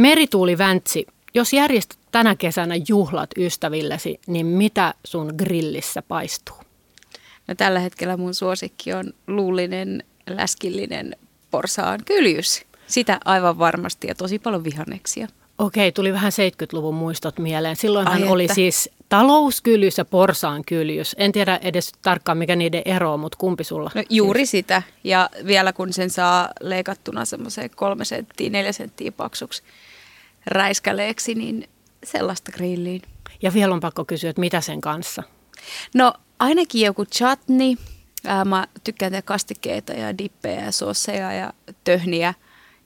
Merituuli Väntsi, jos järjestät tänä kesänä juhlat ystävillesi, niin mitä sun grillissä paistuu? No tällä hetkellä mun suosikki on luullinen, läskillinen porsaan kyljys. Sitä aivan varmasti ja tosi paljon vihanneksia. Okei, tuli vähän 70-luvun muistot mieleen. Silloinhan Ai oli siis talouskyljys ja porsaan kyljys. En tiedä edes tarkkaan mikä niiden ero on, mutta kumpi sulla? No, juuri sitä. Ja vielä kun sen saa leikattuna semmoiseen kolme senttiä, neljä senttiä paksuksi räiskäleeksi, niin sellaista grilliin. Ja vielä on pakko kysyä, että mitä sen kanssa? No ainakin joku chutney. Ää, mä tykkään tehdä kastikkeita ja dippejä ja sosseja ja töhniä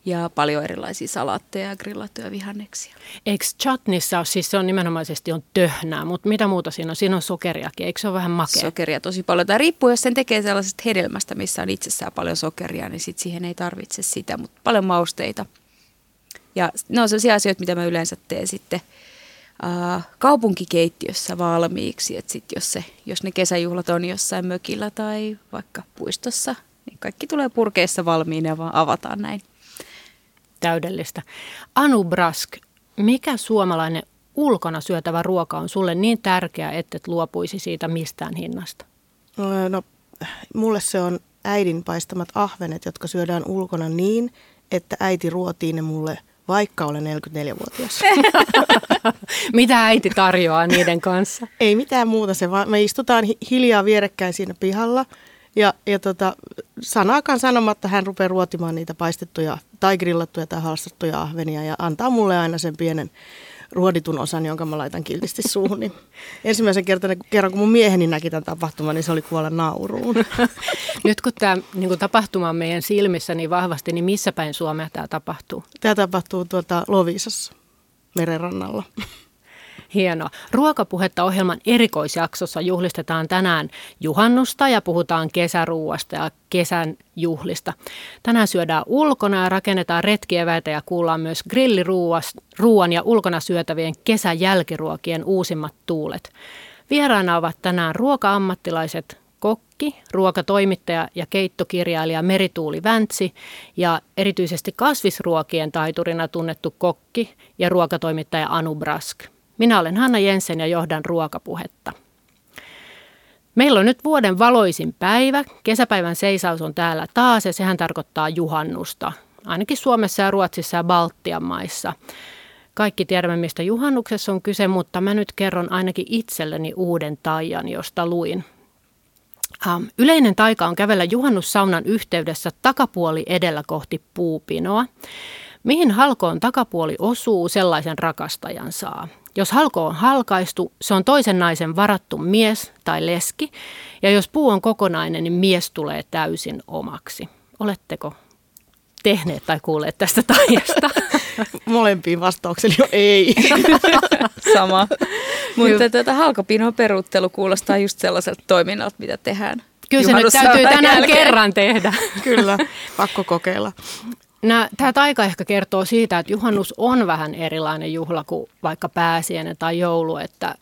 ja paljon erilaisia salaatteja ja grillattuja vihanneksia. Eikö chutnissa ole, siis se on nimenomaisesti on töhnää, mutta mitä muuta siinä on? Siinä on sokeriakin, eikö se ole vähän makea? Sokeria tosi paljon. Tämä riippuu, jos sen tekee sellaisesta hedelmästä, missä on itsessään paljon sokeria, niin sit siihen ei tarvitse sitä, mutta paljon mausteita. Ja ne on sellaisia asioita, mitä mä yleensä teen sitten äh, kaupunkikeittiössä valmiiksi. Että sit jos, se, jos ne kesäjuhlat on jossain mökillä tai vaikka puistossa, niin kaikki tulee purkeissa valmiina ja vaan avataan näin. Täydellistä. Anu Brask, mikä suomalainen ulkona syötävä ruoka on sulle niin tärkeä, että et luopuisi siitä mistään hinnasta? No, no, mulle se on äidin paistamat ahvenet, jotka syödään ulkona niin, että äiti ruotii ne mulle vaikka olen 44-vuotias. Mitä äiti tarjoaa niiden kanssa? Ei mitään muuta, se vaan me istutaan hiljaa vierekkäin siinä pihalla ja, ja tota, sanaakaan sanomatta hän rupeaa ruotimaan niitä paistettuja tai grillattuja tai halstattuja ahvenia ja antaa mulle aina sen pienen ruoditun osan, jonka mä laitan kiltisti suuhun. Niin ensimmäisen kerran, kerran, kun mun mieheni näki tämän tapahtuman, niin se oli kuolla nauruun. Nyt kun tämä niin tapahtuma on meidän silmissä niin vahvasti, niin missä päin Suomea tämä tapahtuu? Tämä tapahtuu tuota Lovisassa merenrannalla. Hienoa. Ruokapuhetta ohjelman erikoisjaksossa juhlistetaan tänään juhannusta ja puhutaan kesäruuasta ja kesän juhlista. Tänään syödään ulkona ja rakennetaan retkieväitä ja kuullaan myös grilliruuan ja ulkona syötävien kesän jälkiruokien uusimmat tuulet. Vieraana ovat tänään ruoka-ammattilaiset kokki, ruokatoimittaja ja keittokirjailija Merituuli Väntsi ja erityisesti kasvisruokien taiturina tunnettu kokki ja ruokatoimittaja Anu Brask. Minä olen Hanna Jensen ja johdan ruokapuhetta. Meillä on nyt vuoden valoisin päivä. Kesäpäivän seisaus on täällä taas ja sehän tarkoittaa juhannusta. Ainakin Suomessa ja Ruotsissa ja Baltian maissa. Kaikki tiedämme, mistä juhannuksessa on kyse, mutta mä nyt kerron ainakin itselleni uuden taian, josta luin. Ähm, yleinen taika on kävellä juhannussaunan yhteydessä takapuoli edellä kohti puupinoa. Mihin halkoon takapuoli osuu, sellaisen rakastajan saa. Jos halko on halkaistu, se on toisen naisen varattu mies tai leski, ja jos puu on kokonainen, niin mies tulee täysin omaksi. Oletteko tehneet tai kuulleet tästä taijasta? Molempiin vastaukseni jo ei. Sama. Mutta tuota, halkopinon peruuttelu kuulostaa just sellaiselta toiminnalta, mitä tehdään. Kyllä se nyt täytyy tänään jälkeen. kerran tehdä. Kyllä, pakko kokeilla. Tämä taika ehkä kertoo siitä, että juhannus on vähän erilainen juhla kuin vaikka pääsiäinen tai joulu, että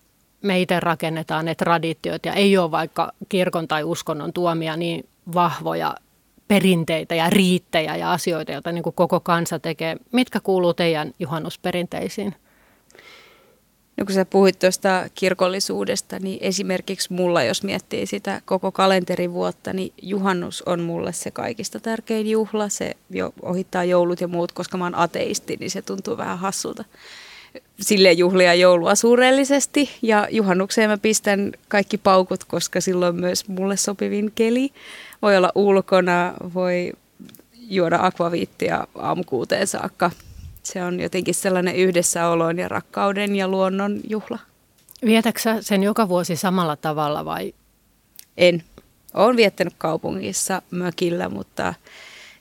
me itse rakennetaan ne traditiot ja ei ole vaikka kirkon tai uskonnon tuomia niin vahvoja perinteitä ja riittejä ja asioita, joita niin kuin koko kansa tekee. Mitkä kuuluu teidän juhannusperinteisiin? No kun sä puhuit tuosta kirkollisuudesta, niin esimerkiksi mulla, jos miettii sitä koko kalenterivuotta, niin juhannus on mulle se kaikista tärkein juhla. Se jo ohittaa joulut ja muut, koska mä oon ateisti, niin se tuntuu vähän hassulta sille juhlia joulua suurellisesti. Ja juhannukseen mä pistän kaikki paukut, koska silloin myös mulle sopivin keli. Voi olla ulkona, voi juoda akvaviittia aamukuuteen saakka se on jotenkin sellainen yhdessäolon ja rakkauden ja luonnon juhla. Vietäksä sen joka vuosi samalla tavalla vai? En. Olen viettänyt kaupungissa mökillä, mutta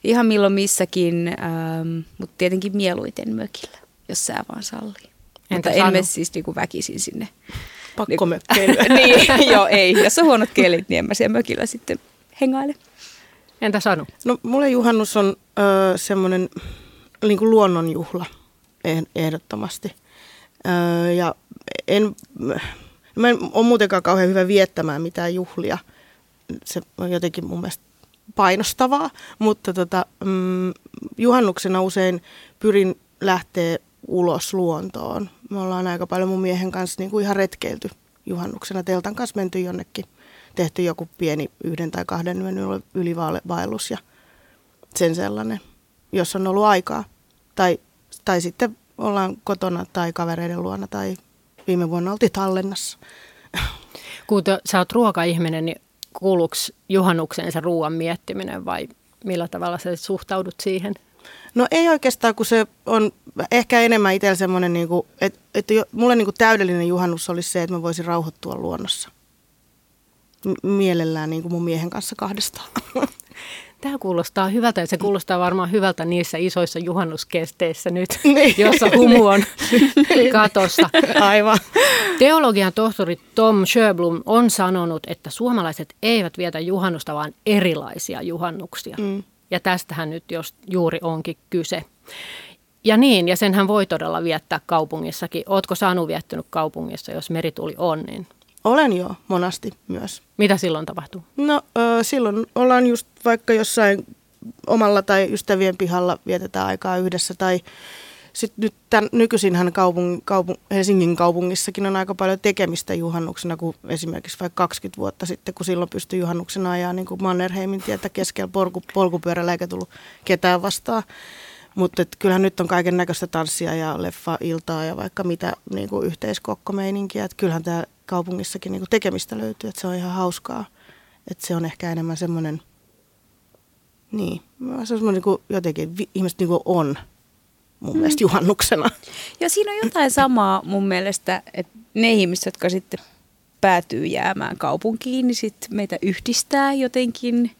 ihan milloin missäkin, ähm, mutta tietenkin mieluiten mökillä, jos sä vaan sallii. Entä mutta en mene siis niinku väkisin sinne. Pakko mökkeille. niin, joo ei. Jos on huonot kelit, niin en mä siellä mökillä sitten hengaile. Entä Sanu? No mulle juhannus on öö, semmoinen niin kuin luonnonjuhla ehdottomasti. Öö, ja en, mä en ole muutenkaan kauhean hyvä viettämään mitään juhlia. Se on jotenkin mun mielestä painostavaa, mutta tota, mm, juhannuksena usein pyrin lähteä ulos luontoon. Me ollaan aika paljon mun miehen kanssa niin kuin ihan retkeilty juhannuksena. Teltan kanssa menty jonnekin, tehty joku pieni yhden tai kahden yön ylivaellus ja sen sellainen, jos on ollut aikaa. Tai, tai sitten ollaan kotona tai kavereiden luona tai viime vuonna oltiin Tallennassa. Kun sä oot ruokaihminen, niin kuuluuko juhannukseen se ruoan miettiminen vai millä tavalla sä suhtaudut siihen? No ei oikeastaan, kun se on ehkä enemmän itsellä semmoinen, niin kuin, että, että mulle niin kuin täydellinen juhannus olisi se, että mä voisin rauhoittua luonnossa. Mielellään niin kuin mun miehen kanssa kahdestaan. Tämä kuulostaa hyvältä ja se kuulostaa varmaan hyvältä niissä isoissa juhannuskesteissä nyt, niin. jossa humu on katossa. Aivan. Teologian tohtori Tom Sjöblom on sanonut, että suomalaiset eivät vietä juhannusta, vaan erilaisia juhannuksia. Mm. Ja tästähän nyt jos juuri onkin kyse. Ja niin, ja senhän voi todella viettää kaupungissakin. Ootko saanut viettänyt kaupungissa, jos merituli on, niin olen jo monasti myös. Mitä silloin tapahtuu? No silloin ollaan just vaikka jossain omalla tai ystävien pihalla vietetään aikaa yhdessä tai sitten nyt tämän, nykyisinhän kaupung, kaupung, Helsingin kaupungissakin on aika paljon tekemistä juhannuksena, kuin esimerkiksi vaikka 20 vuotta sitten, kun silloin pystyi juhannuksena ajaa niin kuin Mannerheimin tietä keskellä polku, polkupyörällä eikä tullut ketään vastaan. Mutta kyllähän nyt on kaiken näköistä tanssia ja leffa-iltaa ja vaikka mitä niin kuin yhteiskokkomeininkiä. Et kyllähän tämä kaupungissakin niin kuin tekemistä löytyy, että se on ihan hauskaa. Että se on ehkä enemmän semmoinen, niin, se on semmoinen niin kuin jotenkin, ihmiset niin kuin on mun mm. mielestä juhannuksena. Ja siinä on jotain samaa mun mielestä, että ne ihmiset, jotka sitten päätyy jäämään kaupunkiin, niin sitten meitä yhdistää jotenkin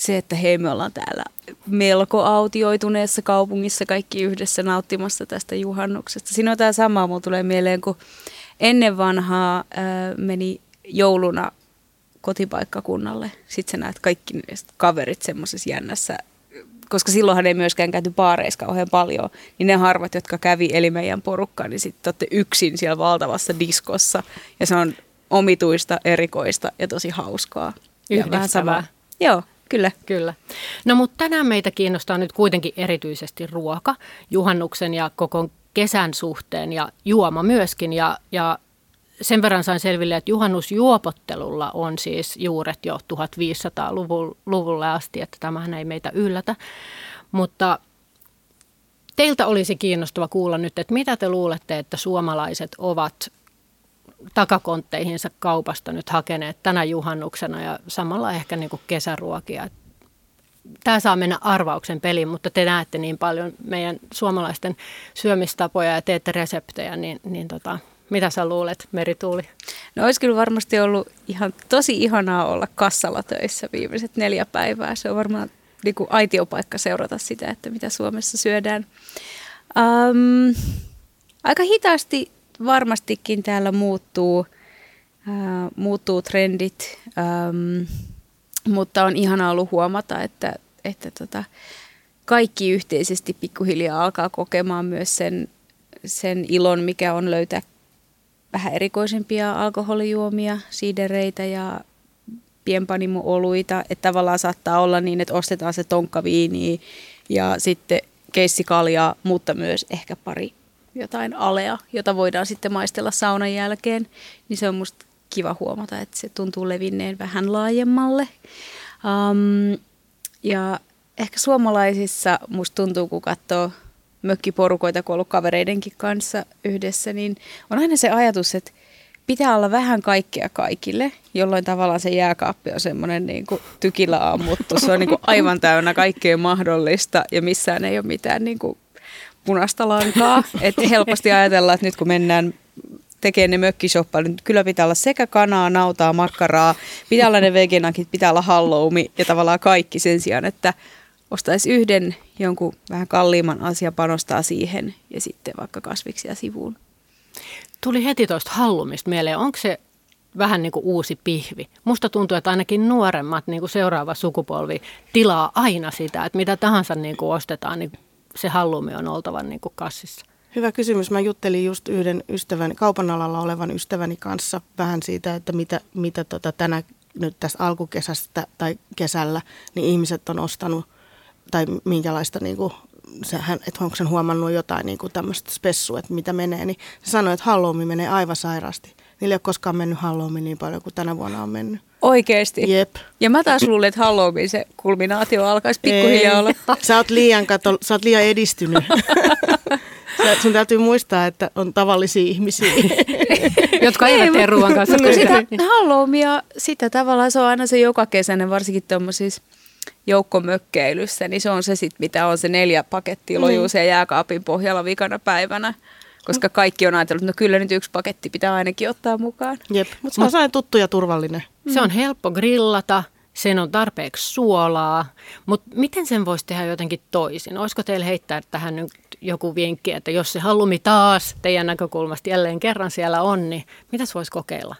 se, että hei me ollaan täällä melko autioituneessa kaupungissa kaikki yhdessä nauttimassa tästä juhannuksesta. Siinä on tämä sama, mulla tulee mieleen, kun ennen vanhaa ää, meni jouluna kotipaikkakunnalle. Sitten sä näet kaikki kaverit semmoisessa jännässä, koska silloinhan ei myöskään käyty baareissa kauhean paljon, niin ne harvat, jotka kävi eli meidän porukka, niin sitten olette yksin siellä valtavassa diskossa. Ja se on omituista, erikoista ja tosi hauskaa. Ja vähän sama. Joo, Kyllä. Kyllä. No mutta tänään meitä kiinnostaa nyt kuitenkin erityisesti ruoka, juhannuksen ja koko kesän suhteen ja juoma myöskin. Ja, ja sen verran sain selville, että juhannusjuopottelulla on siis juuret jo 1500-luvulle asti, että tämähän ei meitä yllätä. Mutta teiltä olisi kiinnostava kuulla nyt, että mitä te luulette, että suomalaiset ovat takakontteihinsa kaupasta nyt hakeneet tänä juhannuksena ja samalla ehkä niin kuin kesäruokia. Tämä saa mennä arvauksen peliin, mutta te näette niin paljon meidän suomalaisten syömistapoja ja teette reseptejä, niin, niin tota, mitä sä luulet, Merituuli? No olisi kyllä varmasti ollut ihan tosi ihanaa olla kassalla töissä viimeiset neljä päivää. Se on varmaan niin kuin aitiopaikka seurata sitä, että mitä Suomessa syödään. Um, aika hitaasti varmastikin täällä muuttuu, ää, muuttuu trendit, äm, mutta on ihana ollut huomata, että, että tota, kaikki yhteisesti pikkuhiljaa alkaa kokemaan myös sen, sen ilon, mikä on löytää vähän erikoisempia alkoholijuomia, siidereitä ja pienpanimo-oluita. Että tavallaan saattaa olla niin, että ostetaan se tonkkaviini ja sitten keissikalja, mutta myös ehkä pari jotain alea, jota voidaan sitten maistella saunan jälkeen, niin se on musta kiva huomata, että se tuntuu levinneen vähän laajemmalle. Um, ja ehkä suomalaisissa musta tuntuu, kun katsoo mökkiporukoita, kun ollut kavereidenkin kanssa yhdessä, niin on aina se ajatus, että pitää olla vähän kaikkea kaikille, jolloin tavallaan se jääkaappi on semmoinen niin kuin ammuttu. Se on niin kuin aivan täynnä kaikkea mahdollista ja missään ei ole mitään niin kuin punaista lankaa. Että helposti ajatellaan, että nyt kun mennään tekemään ne mökkishoppa, niin kyllä pitää olla sekä kanaa, nautaa, makkaraa, pitää olla ne vegenakit, pitää olla halloumi ja tavallaan kaikki sen sijaan, että ostaisi yhden jonkun vähän kalliimman asia, panostaa siihen ja sitten vaikka kasviksia sivuun. Tuli heti tuosta hallumista mieleen. Onko se vähän niin kuin uusi pihvi? Musta tuntuu, että ainakin nuoremmat, niin kuin seuraava sukupolvi, tilaa aina sitä, että mitä tahansa niin kuin ostetaan, niin se hallumi on oltava niin kuin kassissa? Hyvä kysymys. Mä juttelin just yhden ystäväni, kaupan alalla olevan ystäväni kanssa vähän siitä, että mitä, mitä tota tänä nyt tässä alkukesästä tai kesällä, niin ihmiset on ostanut tai minkälaista niin kuin se, hän, että onko sen huomannut jotain niin kuin tämmöistä spessua, että mitä menee, niin se sanoi, että Halloween menee aivan sairaasti. Niillä ei ole koskaan mennyt Halloween niin paljon kuin tänä vuonna on mennyt. Oikeesti? Jep. Ja mä taas luulin, että Halloween se kulminaatio alkaisi pikkuhiljaa olla. Sä oot liian, kato, sä oot liian edistynyt. Sä, sun täytyy muistaa, että on tavallisia ihmisiä. Jotka eivät tee ruoan kanssa. Kun sitä Halloweenia, sitä tavallaan se on aina se joka kesäinen, varsinkin tuommoisissa joukkomökkeilyssä, niin se on se sitten, mitä on se neljä pakettia lojuu mm. jääkaapin pohjalla vikana päivänä. Koska kaikki on ajatellut, että no kyllä nyt yksi paketti pitää ainakin ottaa mukaan. Jep, mutta se on sellainen tuttu ja turvallinen. Se on helppo grillata, sen on tarpeeksi suolaa, mutta miten sen voisi tehdä jotenkin toisin? Olisiko teillä heittää tähän nyt joku vinkki, että jos se halumi taas teidän näkökulmasta jälleen kerran siellä on, niin mitäs voisi kokeilla?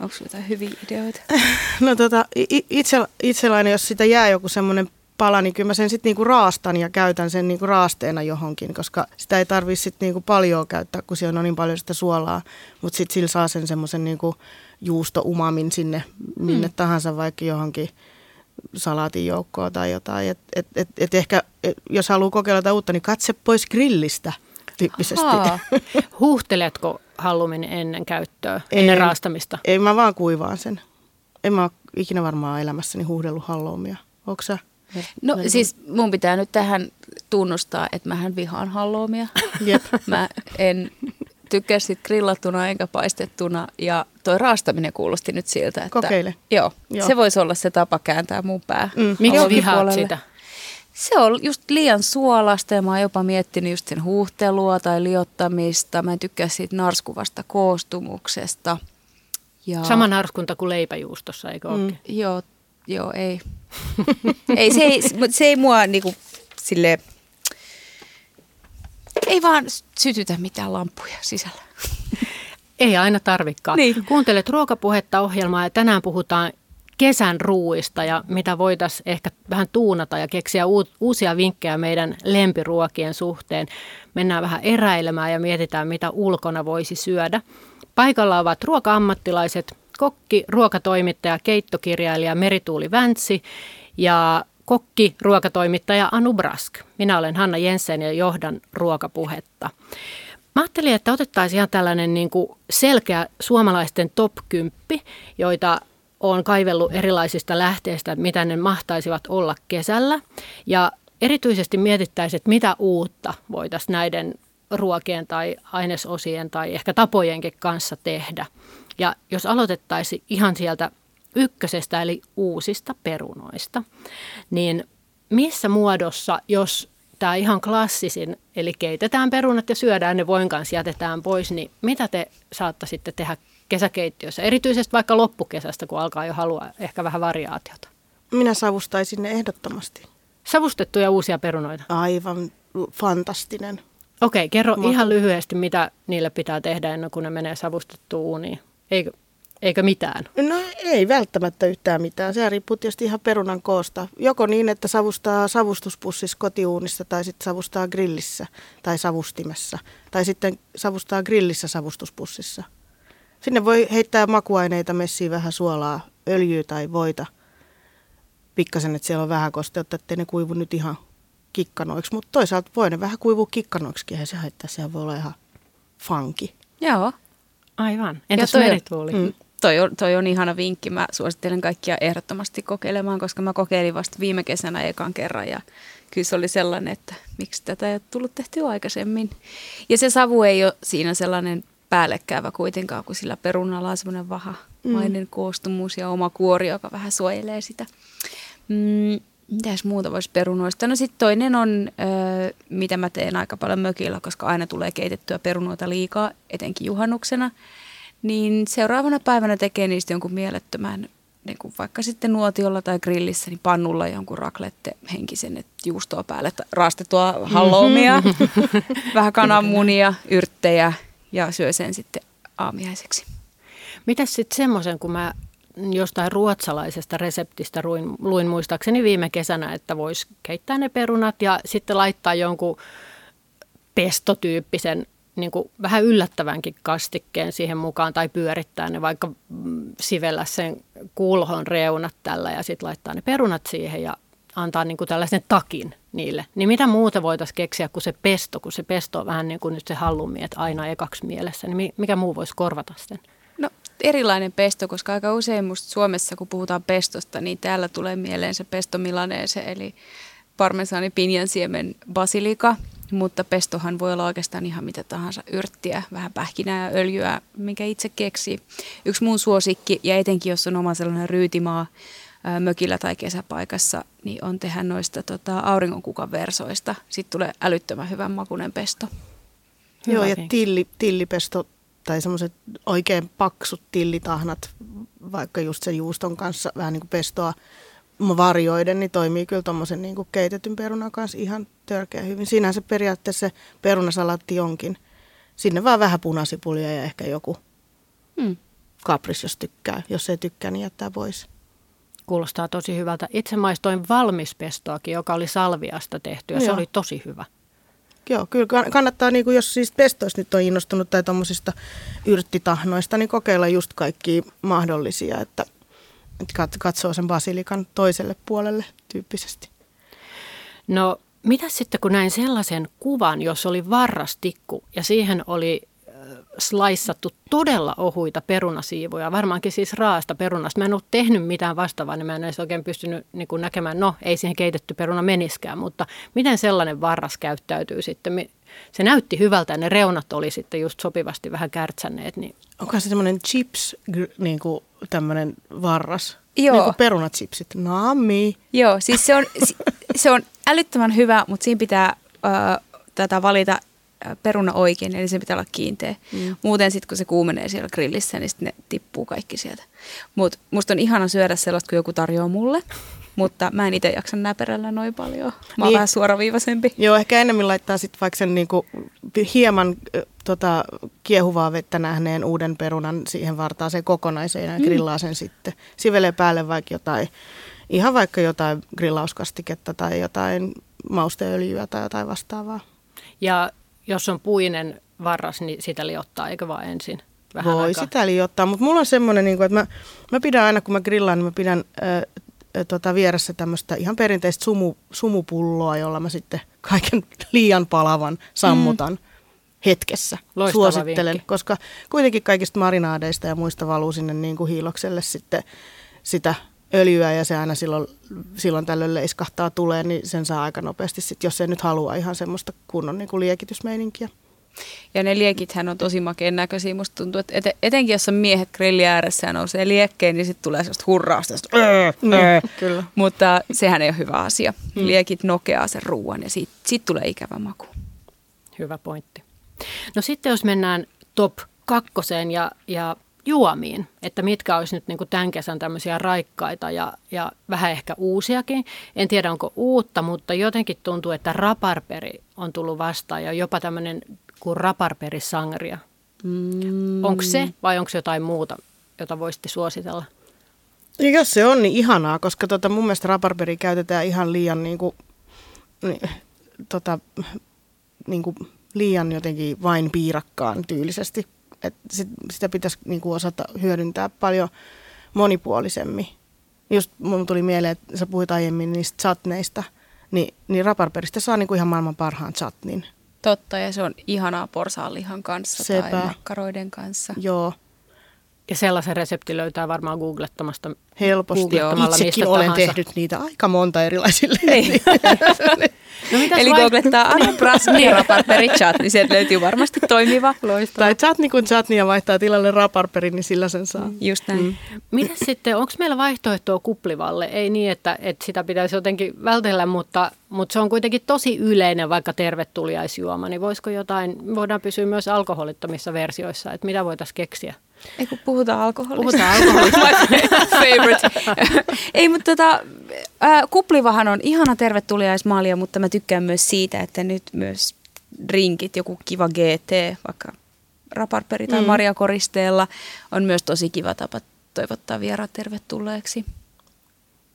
Onko jotain hyviä ideoita? No tota, itse, itselläni, jos sitä jää joku semmoinen pala, niin kyllä mä sen sitten niinku raastan ja käytän sen niinku raasteena johonkin, koska sitä ei tarvitse sitten niinku paljon käyttää, kun siellä on niin paljon sitä suolaa, mutta sitten sillä saa sen semmoisen niinku juusto-umamin sinne minne mm. tahansa, vaikka johonkin salaatin joukkoon tai jotain. Et, et, et, et ehkä, et, jos haluaa kokeilla jotain uutta, niin katse pois grillistä tyyppisesti. Huuhteletko hallumin ennen käyttöä, en, ennen raastamista? Ei, mä vaan kuivaan sen. En mä ole ikinä varmaan elämässäni huuhdellut hallumia. Onko sä? No Velma. siis mun pitää nyt tähän tunnustaa, että mähän vihaan halloumia. Jep. Mä en tykkää sit grillattuna enkä paistettuna ja toi raastaminen kuulosti nyt siltä, että... Kokeile. Joo, joo. se voisi olla se tapa kääntää mun pää. Mm. Miksi vihaat sitä? Se on just liian suolasta ja mä oon jopa miettinyt just sen huuhtelua tai liottamista. Mä en tykkää siitä narskuvasta koostumuksesta. Ja... Sama narskunta kuin leipäjuustossa, eikö mm. Joo, joo, ei. ei, se ei, se ei mua niinku sille ei vaan sytytä mitään lampuja sisällä. Ei aina tarvikaan. Niin. Kuuntelet ruokapuhetta ohjelmaa ja tänään puhutaan kesän ruuista ja mitä voitaisiin ehkä vähän tuunata ja keksiä uusia vinkkejä meidän lempiruokien suhteen. Mennään vähän eräilemään ja mietitään, mitä ulkona voisi syödä. Paikalla ovat ruoka-ammattilaiset, kokki, ruokatoimittaja, keittokirjailija Merituuli Väntsi ja kokki, ruokatoimittaja Anu Brask. Minä olen Hanna Jensen ja johdan ruokapuhetta. Mä ajattelin, että otettaisiin ihan tällainen niin kuin selkeä suomalaisten top 10, joita on kaivellut erilaisista lähteistä, mitä ne mahtaisivat olla kesällä. Ja erityisesti mietittäisiin, että mitä uutta voitaisiin näiden ruokien tai ainesosien tai ehkä tapojenkin kanssa tehdä. Ja jos aloitettaisiin ihan sieltä ykkösestä eli uusista perunoista, niin missä muodossa, jos tämä ihan klassisin, eli keitetään perunat ja syödään ne voin kanssa jätetään pois, niin mitä te saattaisitte tehdä kesäkeittiössä, erityisesti vaikka loppukesästä, kun alkaa jo halua ehkä vähän variaatiota? Minä savustaisin ne ehdottomasti. Savustettuja uusia perunoita? Aivan fantastinen. Okei, kerro Maku. ihan lyhyesti, mitä niille pitää tehdä ennen kuin ne menee savustettuun uuniin. Eikö, Eikö mitään? No ei välttämättä yhtään mitään. Se riippuu tietysti ihan perunan koosta. Joko niin, että savustaa savustuspussissa kotiuunissa tai sitten savustaa grillissä tai savustimessa. Tai sitten savustaa grillissä savustuspussissa. Sinne voi heittää makuaineita, messiä vähän suolaa, öljyä tai voita. Pikkasen, että siellä on vähän kosteutta, ettei ne kuivu nyt ihan kikkanoiksi. Mutta toisaalta voi ne vähän kuivua kikkanoiksi ja se haittaa. Sehän voi olla ihan funky. Joo. Aivan. Entäs merituuli? Mm toi on, toi on ihana vinkki. Mä suosittelen kaikkia ehdottomasti kokeilemaan, koska mä kokeilin vasta viime kesänä ekan kerran ja kyllä se oli sellainen, että miksi tätä ei ole tullut tehtyä aikaisemmin. Ja se savu ei ole siinä sellainen päällekkäivä kuitenkaan, kun sillä perunalla on semmoinen vahamainen mm. koostumus ja oma kuori, joka vähän suojelee sitä. Mm, mitäs muuta voisi perunoista? No sitten toinen on, ö, mitä mä teen aika paljon mökillä, koska aina tulee keitettyä perunoita liikaa, etenkin juhannuksena – niin seuraavana päivänä tekee niistä jonkun mielettömän, niin kuin vaikka sitten nuotiolla tai grillissä, niin pannulla jonkun raklette henkisen, että juustoa päälle, raastettua halloumia, mm-hmm. vähän kananmunia, yrttejä ja syö sen sitten aamiaiseksi. Mitäs sitten semmoisen, kun mä jostain ruotsalaisesta reseptistä luin, luin muistaakseni viime kesänä, että voisi keittää ne perunat ja sitten laittaa jonkun pestotyyppisen niin kuin vähän yllättävänkin kastikkeen siihen mukaan tai pyörittää ne vaikka mm, sivellä sen kulhon reunat tällä ja sitten laittaa ne perunat siihen ja antaa niin kuin tällaisen takin niille. Niin mitä muuta voitaisiin keksiä kuin se pesto, kun se pesto on vähän niin kuin nyt se hallumi, että aina ekaksi mielessä. Niin mikä muu voisi korvata sen? No erilainen pesto, koska aika usein musta Suomessa, kun puhutaan pestosta, niin täällä tulee mieleen se pesto milanese, eli parmesaani, pinjansiemen, basilika. Mutta pestohan voi olla oikeastaan ihan mitä tahansa yrttiä, vähän pähkinää ja öljyä, mikä itse keksii. Yksi mun suosikki, ja etenkin jos on oma sellainen ryytimaa, mökillä tai kesäpaikassa, niin on tehdä noista tota, auringonkukan versoista. Sitten tulee älyttömän hyvän makunen pesto. Hyvä. Joo, ja tilli, tillipesto tai semmoiset oikein paksut tillitahnat, vaikka just sen juuston kanssa vähän niin kuin pestoa varjoiden, niin toimii kyllä tuommoisen niin keitetyn perunan kanssa ihan törkeä hyvin. Siinähän se periaatteessa se perunasalaatti onkin. Sinne vaan vähän punasipulia ja ehkä joku hmm. kapris, jos tykkää. Jos ei tykkää, niin jättää pois. Kuulostaa tosi hyvältä. Itse maistoin valmispestoakin, joka oli salviasta tehty ja Joo. se oli tosi hyvä. Joo, kyllä kannattaa, niin kuin jos siis pestoista nyt on innostunut tai tuommoisista yrttitahnoista, niin kokeilla just kaikki mahdollisia, että katsoo sen basilikan toiselle puolelle tyyppisesti. No mitä sitten kun näin sellaisen kuvan, jos oli varrastikku ja siihen oli slaissattu todella ohuita perunasiivoja, varmaankin siis raasta perunasta. Mä en ole tehnyt mitään vastaavaa, niin mä en edes oikein pystynyt niin kuin näkemään, no ei siihen keitetty peruna meniskään, mutta miten sellainen varras käyttäytyy sitten? Se näytti hyvältä ja ne reunat oli sitten just sopivasti vähän kärtsänneet. Niin. Onko se semmoinen chips, niin kuin tämmöinen varras? Joo. Niin kuin perunachipsit. Nami. Joo, siis se on, se on älyttömän hyvä, mutta siinä pitää ö, tätä valita peruna oikein, eli se pitää olla kiinteä. Mm. Muuten sitten kun se kuumenee siellä grillissä, niin sitten ne tippuu kaikki sieltä. Mutta musta on ihana syödä sellaista, kun joku tarjoaa mulle. Mutta mä en itse jaksa näperällä noin paljon. Mä oon niin. vähän suoraviivaisempi. Joo, ehkä enemmän laittaa sitten vaikka sen niinku hieman tota, kiehuvaa vettä nähneen uuden perunan siihen vartaaseen kokonaiseen ja mm. grillaa sen sitten. Sivelee päälle vaikka jotain, ihan vaikka jotain grillauskastiketta tai jotain mausteöljyä tai jotain vastaavaa. Ja jos on puinen varras, niin sitä liottaa, eikö vaan ensin? Vähän Voi aikaa. sitä liottaa, mutta mulla on semmoinen, niin että mä, mä pidän aina kun mä grillaan, niin mä pidän äh, tota, vieressä tämmöistä ihan perinteistä sumu, sumupulloa, jolla mä sitten kaiken liian palavan sammutan. Mm hetkessä. Loistava Suosittelen, vinkki. koska kuitenkin kaikista marinaadeista ja muista valuu sinne niin kuin hiilokselle sitten sitä öljyä ja se aina silloin, silloin tällöin leiskahtaa tulee, niin sen saa aika nopeasti sit, jos ei nyt halua ihan semmoista kunnon niin kuin liekitysmeininkiä. Ja ne liekithän on tosi makeen näköisiä. Musta tuntuu, että eten, etenkin jos on miehet grilli ääressä ja nousee liekkeen, niin sitten tulee sellaista hurraasta. Öö, öö. Kyllä. Mutta sehän ei ole hyvä asia. Hmm. Liekit nokeaa sen ruoan ja siitä, siitä tulee ikävä maku. Hyvä pointti. No sitten jos mennään top kakkoseen ja, ja juomiin, että mitkä olisi nyt niin kuin tämän kesän tämmöisiä raikkaita ja, ja vähän ehkä uusiakin. En tiedä onko uutta, mutta jotenkin tuntuu, että raparperi on tullut vastaan ja jopa tämmöinen kuin raparperisangria. Mm. Onko se vai onko se jotain muuta, jota voisitte suositella? Ja jos se on, niin ihanaa, koska tota, mun mielestä raparperi käytetään ihan liian niin kuin, niin, tota, niin kuin liian jotenkin vain piirakkaan tyylisesti et sit, sitä pitäisi niinku osata hyödyntää paljon monipuolisemmin. Just mun tuli mieleen, että sä puhuit aiemmin niistä chatneista, niin, niin raparperistä saa niinku ihan maailman parhaan chatnin. Totta, ja se on ihanaa porsaanlihan kanssa Sepä. tai makkaroiden kanssa. Joo. Ja sellaisen resepti löytää varmaan googlettamasta. Helposti. Itsekin olen tahansa. tehnyt niitä aika monta erilaisille. Niin. No, Eli vai... googlettaa Anna Brasmia raparperi chat, niin sieltä löytyy varmasti toimiva. Loistava. Tai chatni kun chatnia vaihtaa tilalle raparperi, niin sillä sen saa. Just näin. Mm. Mitä sitten, onko meillä vaihtoehtoa kuplivalle? Ei niin, että, että sitä pitäisi jotenkin vältellä, mutta, mutta se on kuitenkin tosi yleinen vaikka tervetuliaisjuoma. Niin voisiko jotain, voidaan pysyä myös alkoholittomissa versioissa, että mitä voitaisiin keksiä? Ei kun puhutaan alkoholista. Puhutaan alkoholista. favorite. Ei, mutta tota, ää, kuplivahan on ihana tervetuliaismaalia, mutta mä tykkään myös siitä, että nyt myös rinkit, joku kiva GT, vaikka raparperi tai mm. marjakoristeella, on myös tosi kiva tapa toivottaa vieraat tervetulleeksi.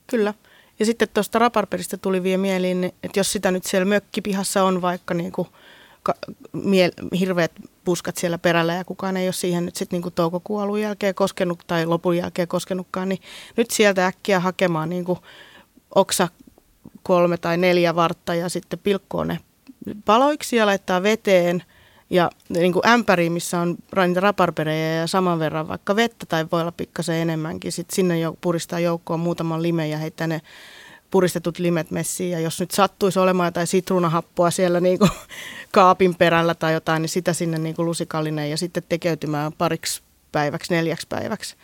Kyllä. Ja sitten tuosta raparperista tuli vielä mieliin, että jos sitä nyt siellä mökkipihassa on vaikka niin kuin – ka- mie- hirveät puskat siellä perällä ja kukaan ei ole siihen nyt sitten niin toukokuun alun jälkeen koskenut tai lopun jälkeen koskenutkaan, niin nyt sieltä äkkiä hakemaan niin oksa kolme tai neljä vartta ja sitten pilkkoa ne paloiksi ja laittaa veteen ja niin kuin ämpäriin, missä on niitä raparperejä ja saman verran vaikka vettä tai voi olla pikkasen enemmänkin. Sitten sinne jo puristaa joukkoon muutaman limen ja heittää ne puristetut limet messiin. Ja jos nyt sattuisi olemaan jotain sitruunahappoa siellä niin kuin kaapin perällä tai jotain, niin sitä sinne niin kuin lusikallinen ja sitten tekeytymään pariksi päiväksi, neljäksi päiväksi.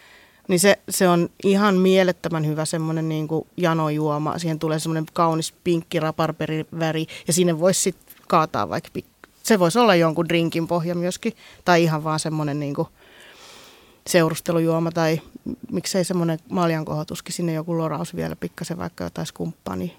Niin se, se on ihan mielettömän hyvä semmoinen niin kuin janojuoma. Siihen tulee semmoinen kaunis pinkki raparperiväri ja sinne voisi sitten kaataa vaikka se voisi olla jonkun drinkin pohja myöskin, tai ihan vaan semmoinen niin seurustelujuoma, tai miksei semmoinen maljankohotuskin, sinne joku loraus vielä pikkasen vaikka jotain skumppaa, niin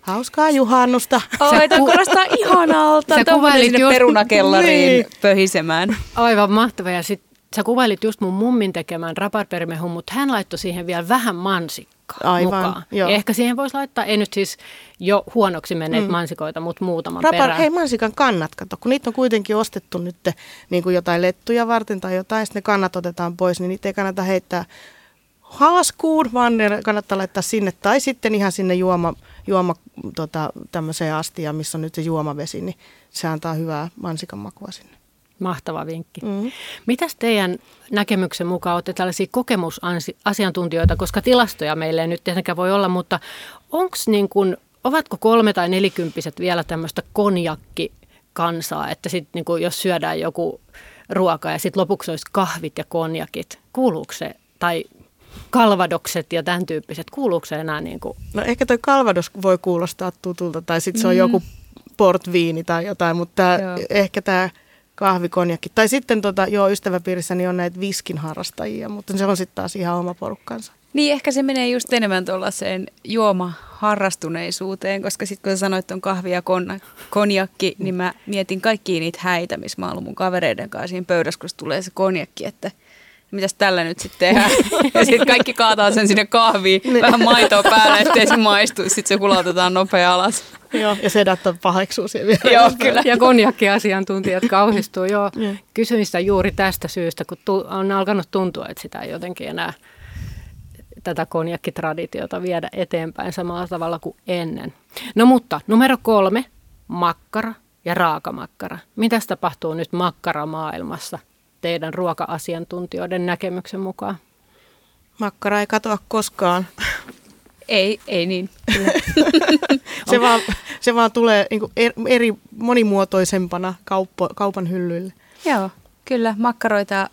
Hauskaa juhannusta. Oi, tämä kuulostaa ihanalta. Sä kuvailit sinne just... perunakellariin niin. pöhisemään. Aivan mahtava. Ja sit sä kuvailit just mun mummin tekemään raparperimehun, mutta hän laittoi siihen vielä vähän mansikkaa Aivan, mukaan. Joo. Ja ehkä siihen voisi laittaa, ei nyt siis jo huonoksi menneet mm. mansikoita, mutta muutaman Rapar, perään. Hei mansikan kannat, kato, kun niitä on kuitenkin ostettu nyt niin kuin jotain lettuja varten tai jotain, sitten ne kannat otetaan pois, niin niitä ei kannata heittää haaskuun, vaan ne kannattaa laittaa sinne tai sitten ihan sinne juoma, juoma tota, tämmöiseen astiaan, missä on nyt se juomavesi, niin se antaa hyvää mansikan makua sinne. Mahtava vinkki. Mm. Mitäs teidän näkemyksen mukaan olette tällaisia kokemusasiantuntijoita, koska tilastoja meille ei nyt tietenkään voi olla, mutta onko niin kuin, ovatko kolme- tai nelikymppiset vielä tämmöistä konjakkikansaa, että sit niin kuin, jos syödään joku ruoka ja sitten lopuksi olisi kahvit ja konjakit, kuuluuko se, tai kalvadokset ja tämän tyyppiset, kuuluuko se enää niin kuin? No ehkä toi kalvados voi kuulostaa tutulta, tai sitten se on mm. joku portviini tai jotain, mutta tää, ehkä tämä kahvikonjakki. Tai sitten tota, joo, ystäväpiirissäni on näitä viskin harrastajia, mutta se on sitten taas ihan oma porukkansa. Niin, ehkä se menee just enemmän tuollaiseen juoma-harrastuneisuuteen, koska sitten kun sä sanoit on kahvi ja kon- konjakki, niin mä mietin kaikkia niitä häitä, missä mä oon mun kavereiden kanssa siinä pöydässä, kun tulee se konjakki, että – mitäs tällä nyt sitten tehdään? ja sitten kaikki kaataa sen sinne kahviin, niin. vähän maitoa päälle, ettei se maistu. Sitten se hulautetaan nopea alas. Joo, ja sedät on paheksuu siellä vielä. Joo, kyllä. Ja konjakkiasiantuntijat kauhistuu. Joo, kysyin sitä juuri tästä syystä, kun on alkanut tuntua, että sitä ei jotenkin enää tätä konjakkitraditiota viedä eteenpäin samalla tavalla kuin ennen. No mutta numero kolme, makkara ja raakamakkara. Mitä tapahtuu nyt makkaramaailmassa? Teidän ruoka-asiantuntijoiden näkemyksen mukaan? Makkara ei katoa koskaan. Ei, ei niin. se, vaan, se vaan tulee niin eri monimuotoisempana kauppo, kaupan hyllyille. Joo, kyllä. Makkaroita,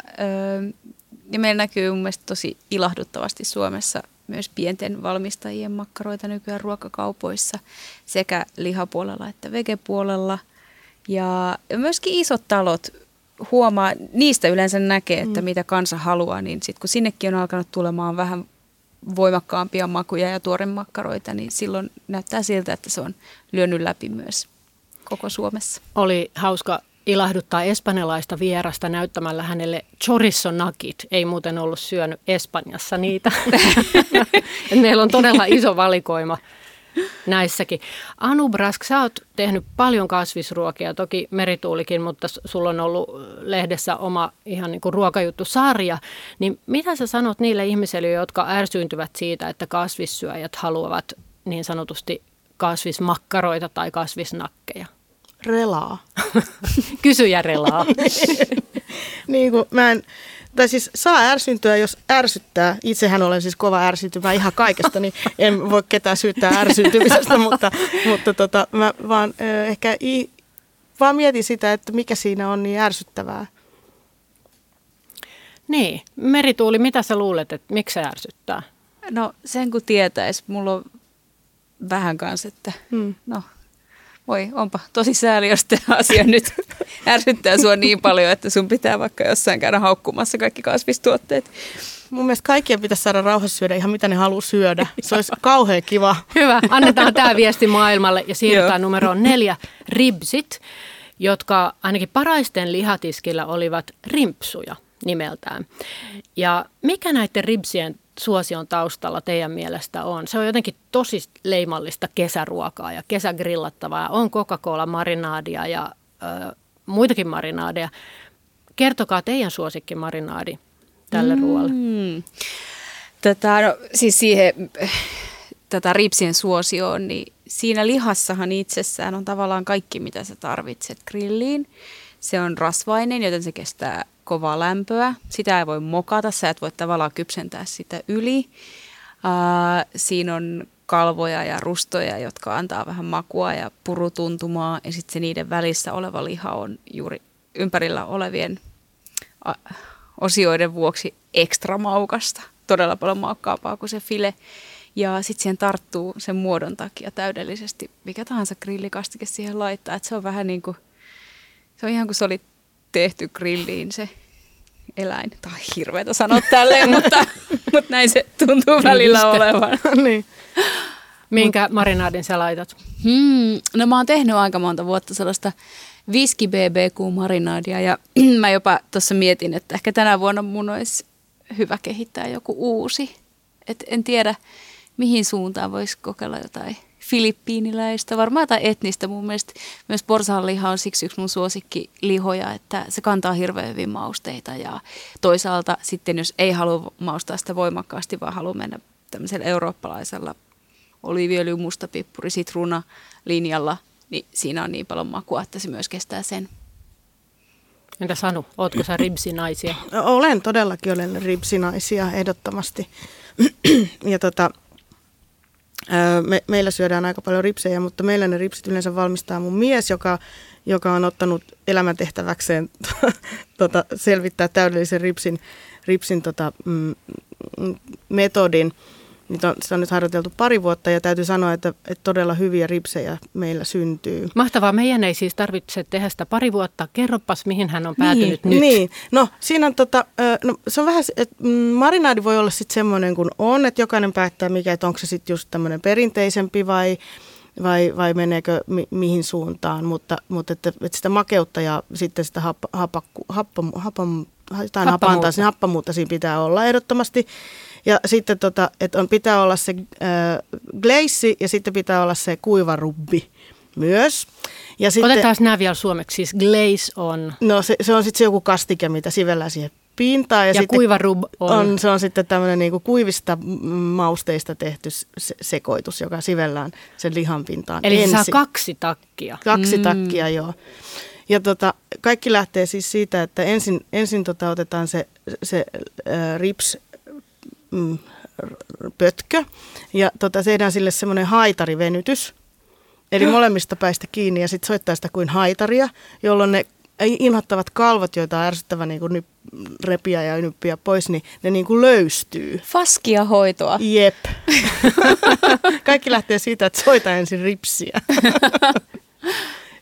ja meillä näkyy mun mielestä tosi ilahduttavasti Suomessa myös pienten valmistajien makkaroita nykyään ruokakaupoissa sekä lihapuolella että vegepuolella. Ja myöskin isot talot huomaa, niistä yleensä näkee, että mm. mitä kansa haluaa, niin sitten kun sinnekin on alkanut tulemaan vähän voimakkaampia makuja ja tuoremakkaroita, niin silloin näyttää siltä, että se on lyönyt läpi myös koko Suomessa. Oli hauska ilahduttaa espanjalaista vierasta näyttämällä hänelle chorizo nakit. Ei muuten ollut syönyt Espanjassa niitä. Meillä on todella iso valikoima näissäkin. Anu Brask, sä oot tehnyt paljon kasvisruokia, toki merituulikin, mutta sulla on ollut lehdessä oma ihan niin kuin ruokajuttu-sarja. Niin mitä sä sanot niille ihmisille, jotka ärsyyntyvät siitä, että kasvissyöjät haluavat niin sanotusti kasvismakkaroita tai kasvisnakkeja? Relaa. Kysyjä relaa. niin kuin mä en, tai siis saa ärsyntyä, jos ärsyttää. Itsehän olen siis kova ärsyntymä ihan kaikesta, niin en voi ketään syyttää ärsyntymisestä, mutta, mutta tota, mä vaan äh, ehkä i, vaan mietin sitä, että mikä siinä on niin ärsyttävää. Niin. Merituuli, mitä sä luulet, että miksi se ärsyttää? No sen kun tietäisi, mulla on vähän kanssa, että hmm. no voi, onpa tosi sääli, jos tämä asia nyt ärsyttää sua niin paljon, että sun pitää vaikka jossain käydä haukkumassa kaikki kasvistuotteet. Mun mielestä kaikkien pitäisi saada rauhassa syödä ihan mitä ne haluaa syödä. Se olisi kauhean kiva. Hyvä, annetaan tämä viesti maailmalle ja siirrytään numeroon neljä, ribsit, jotka ainakin paraisten lihatiskillä olivat rimpsuja nimeltään. Ja mikä näiden ribsien suosion taustalla teidän mielestä on? Se on jotenkin tosi leimallista kesäruokaa ja kesägrillattavaa. On Coca-Cola-marinaadia ja ö, muitakin marinaadeja. Kertokaa teidän suosikkimarinaadi tälle mm. ruoalle. Tätä, no, siis siihen tätä ripsien suosioon, niin siinä lihassahan itsessään on tavallaan kaikki, mitä sä tarvitset grilliin. Se on rasvainen, joten se kestää kovaa lämpöä. Sitä ei voi mokata, sä et voi tavallaan kypsentää sitä yli. Uh, siinä on kalvoja ja rustoja, jotka antaa vähän makua ja purutuntumaa. Ja sitten se niiden välissä oleva liha on juuri ympärillä olevien osioiden vuoksi ekstra maukasta. Todella paljon maukkaampaa kuin se file. Ja sitten siihen tarttuu sen muodon takia täydellisesti mikä tahansa grillikastike siihen laittaa. Et se on vähän niin kuin, se on ihan kuin se oli tehty grilliin se eläin. Tämä on hirveätä sanoa tälleen, mutta, mutta näin se tuntuu välillä olevan. niin. Minkä marinaadin sä laitat? Hmm, no mä oon tehnyt aika monta vuotta sellaista viski BBQ-marinaadia ja mä jopa tuossa mietin, että ehkä tänä vuonna mun olisi hyvä kehittää joku uusi. Et en tiedä, mihin suuntaan voisi kokeilla jotain filippiiniläistä, varmaan jotain etnistä. Mun mielestä myös porsaanliha on siksi yksi mun suosikkilihoja, että se kantaa hirveän hyvin mausteita ja toisaalta sitten jos ei halua maustaa sitä voimakkaasti, vaan haluaa mennä tämmöisellä eurooppalaisella oliiviöljy, mustapippuri, sitruuna linjalla, niin siinä on niin paljon makua, että se myös kestää sen. Entä Sanu, ootko sä ribsinaisia? Olen todellakin, olen ribsinaisia ehdottomasti. ja tota, me, meillä syödään aika paljon ripsejä, mutta meillä ne ripsit yleensä valmistaa mun mies, joka, joka on ottanut elämäntehtäväkseen tota, selvittää täydellisen ripsin, ripsin tota, mm, metodin. Niitä on, sitä on nyt harjoiteltu pari vuotta ja täytyy sanoa, että, että todella hyviä ripsejä meillä syntyy. Mahtavaa. Meidän ei siis tarvitse tehdä sitä pari vuotta. Kerropas, mihin hän on päätynyt niin, nyt. Niin, no siinä on tota, no, se on vähän, että mm, marinaadi voi olla sitten semmoinen kuin on, että jokainen päättää mikä, että onko se sitten just tämmöinen perinteisempi vai, vai, vai meneekö mi, mihin suuntaan, mutta, mutta että, että sitä makeutta ja sitten sitä happa, happa, happa, jotain happamuutta. Happamuutta, happamuutta siinä pitää olla ehdottomasti. Ja sitten tota, että on, pitää olla se äh, gleissi ja sitten pitää olla se kuiva rubbi myös. Ja sitten, Otetaan nämä vielä suomeksi. Siis glaze on... No se, se on sitten se joku kastike, mitä sivellään siihen pintaan. Ja, ja kuiva rub on... on... Se on sitten tämmöinen niinku kuivista mausteista tehty se- sekoitus, joka sivellään sen lihan pintaan Eli ensin. saa kaksi takkia. Kaksi mm. takkia, joo. Ja tota, kaikki lähtee siis siitä, että ensin, ensin tota otetaan se, se äh, rips mm, pötkö ja tota, tehdään sille semmoinen haitarivenytys. Eli molemmista päistä kiinni ja sitten soittaa sitä kuin haitaria, jolloin ne inhottavat kalvot, joita on ärsyttävä niin kuin repiä ja nyppiä pois, niin ne niin kuin löystyy. Faskia hoitoa. Jep. Kaikki lähtee siitä, että soita ensin ripsiä.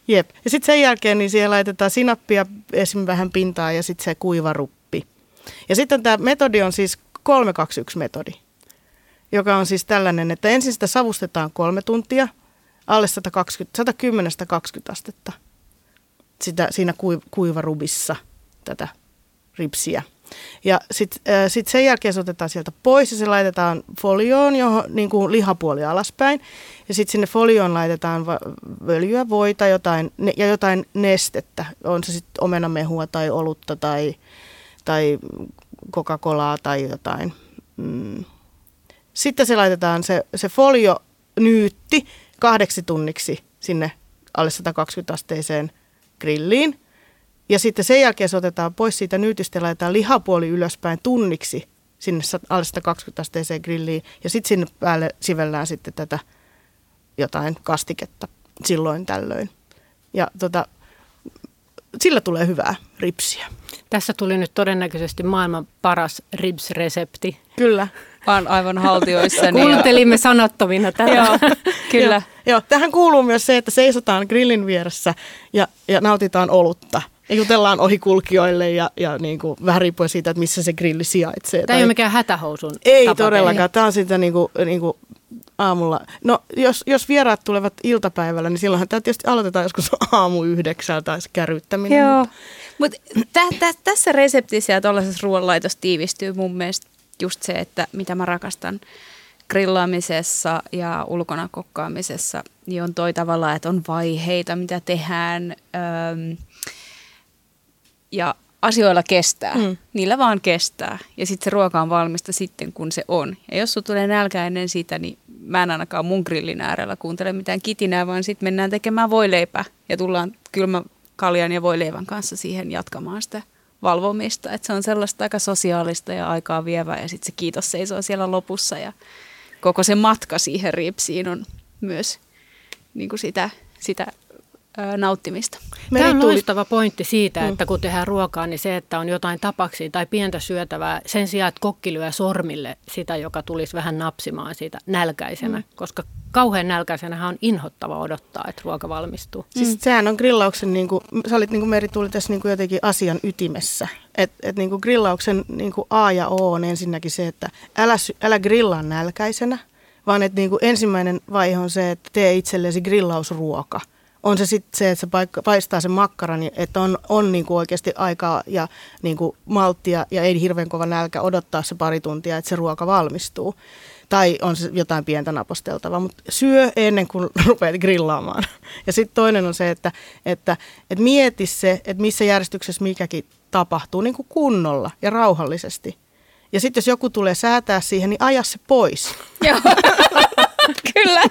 Jep. Ja sitten sen jälkeen niin siihen laitetaan sinappia esim. vähän pintaa ja sitten se kuiva ruppi. Ja sitten tämä metodi on siis 321-metodi, joka on siis tällainen, että ensin sitä savustetaan kolme tuntia, alle 120, 110-120 astetta sitä, siinä kuivarubissa tätä ripsiä. Ja sitten äh, sit sen jälkeen se otetaan sieltä pois ja se laitetaan folioon, johon, niin kuin lihapuoli alaspäin. Ja sitten sinne folioon laitetaan va- öljyä, voita jotain, ne, ja jotain nestettä. On se sitten omenamehua tai olutta tai, tai Coca-Colaa tai jotain. Mm. Sitten se laitetaan se, se folio nyytti kahdeksi tunniksi sinne alle 120 asteiseen grilliin. Ja sitten sen jälkeen se otetaan pois siitä nyytistä ja laitetaan lihapuoli ylöspäin tunniksi sinne alle 120 asteiseen grilliin. Ja sitten sinne päälle sivellään sitten tätä jotain kastiketta silloin tällöin. Ja tota, sillä tulee hyvää ripsiä. Tässä tuli nyt todennäköisesti maailman paras ribs-resepti. Kyllä. Vaan aivan haltioissa. Kuuntelimme sanattomina tätä. Joo, kyllä. Joo, joo, tähän kuuluu myös se, että seisotaan grillin vieressä ja, ja nautitaan olutta. Ja jutellaan ohikulkijoille ja, ja niin kuin, vähän riippuen siitä, että missä se grilli sijaitsee. Tämä tai... ei ole mikään hätähousun Ei tapa todellakaan. Tämä on sitä niin kuin, niin kuin aamulla. No jos, jos vieraat tulevat iltapäivällä, niin silloinhan tämä tietysti aloitetaan joskus aamu yhdeksältä se kärryttäminen. Joo, mutta tä, tä, tässä reseptissä ja tuollaisessa ruoanlaitossa tiivistyy mun mielestä just se, että mitä mä rakastan grillaamisessa ja ulkona kokkaamisessa, niin on toi tavalla, että on vaiheita, mitä tehdään öö, ja asioilla kestää. Mm. Niillä vaan kestää. Ja sitten se ruoka on valmista sitten, kun se on. Ja jos sulla tulee nälkä ennen sitä, niin mä en ainakaan mun grillin äärellä kuuntele mitään kitinää, vaan sitten mennään tekemään voileipää ja tullaan kylmä kaljan ja voileivän kanssa siihen jatkamaan sitä valvomista. Et se on sellaista aika sosiaalista ja aikaa vievää ja sitten se kiitos seisoo siellä lopussa ja koko se matka siihen ripsiin on myös niin kuin sitä, sitä nauttimista. Tämä on loistava pointti siitä, että kun tehdään ruokaa, niin se, että on jotain tapaksi tai pientä syötävää, sen sijaan, että kokki lyö sormille sitä, joka tulisi vähän napsimaan siitä nälkäisenä, mm. koska kauhean nälkäisenä on inhottava odottaa, että ruoka valmistuu. Siis mm. sehän on grillauksen, niin kuin, sä olit niin kuin Meri tuli tässä niin kuin jotenkin asian ytimessä. Että et niin kuin grillauksen niin kuin A ja O on ensinnäkin se, että älä, älä grillaa nälkäisenä, vaan että niin kuin ensimmäinen vaihe on se, että tee itsellesi grillausruoka – on se sitten se, että se paikka, paistaa sen makkaran, niin että on, on niin kuin oikeasti aikaa ja niin kuin malttia ja ei hirveän kova nälkä odottaa se pari tuntia, että se ruoka valmistuu. Tai on se jotain pientä naposteltavaa, mutta syö ennen kuin rupeat grillaamaan. Ja sitten toinen on se, että, että, että mieti se, että missä järjestyksessä mikäkin tapahtuu niin kuin kunnolla ja rauhallisesti. Ja sitten jos joku tulee säätää siihen, niin aja se pois. Joo, kyllä.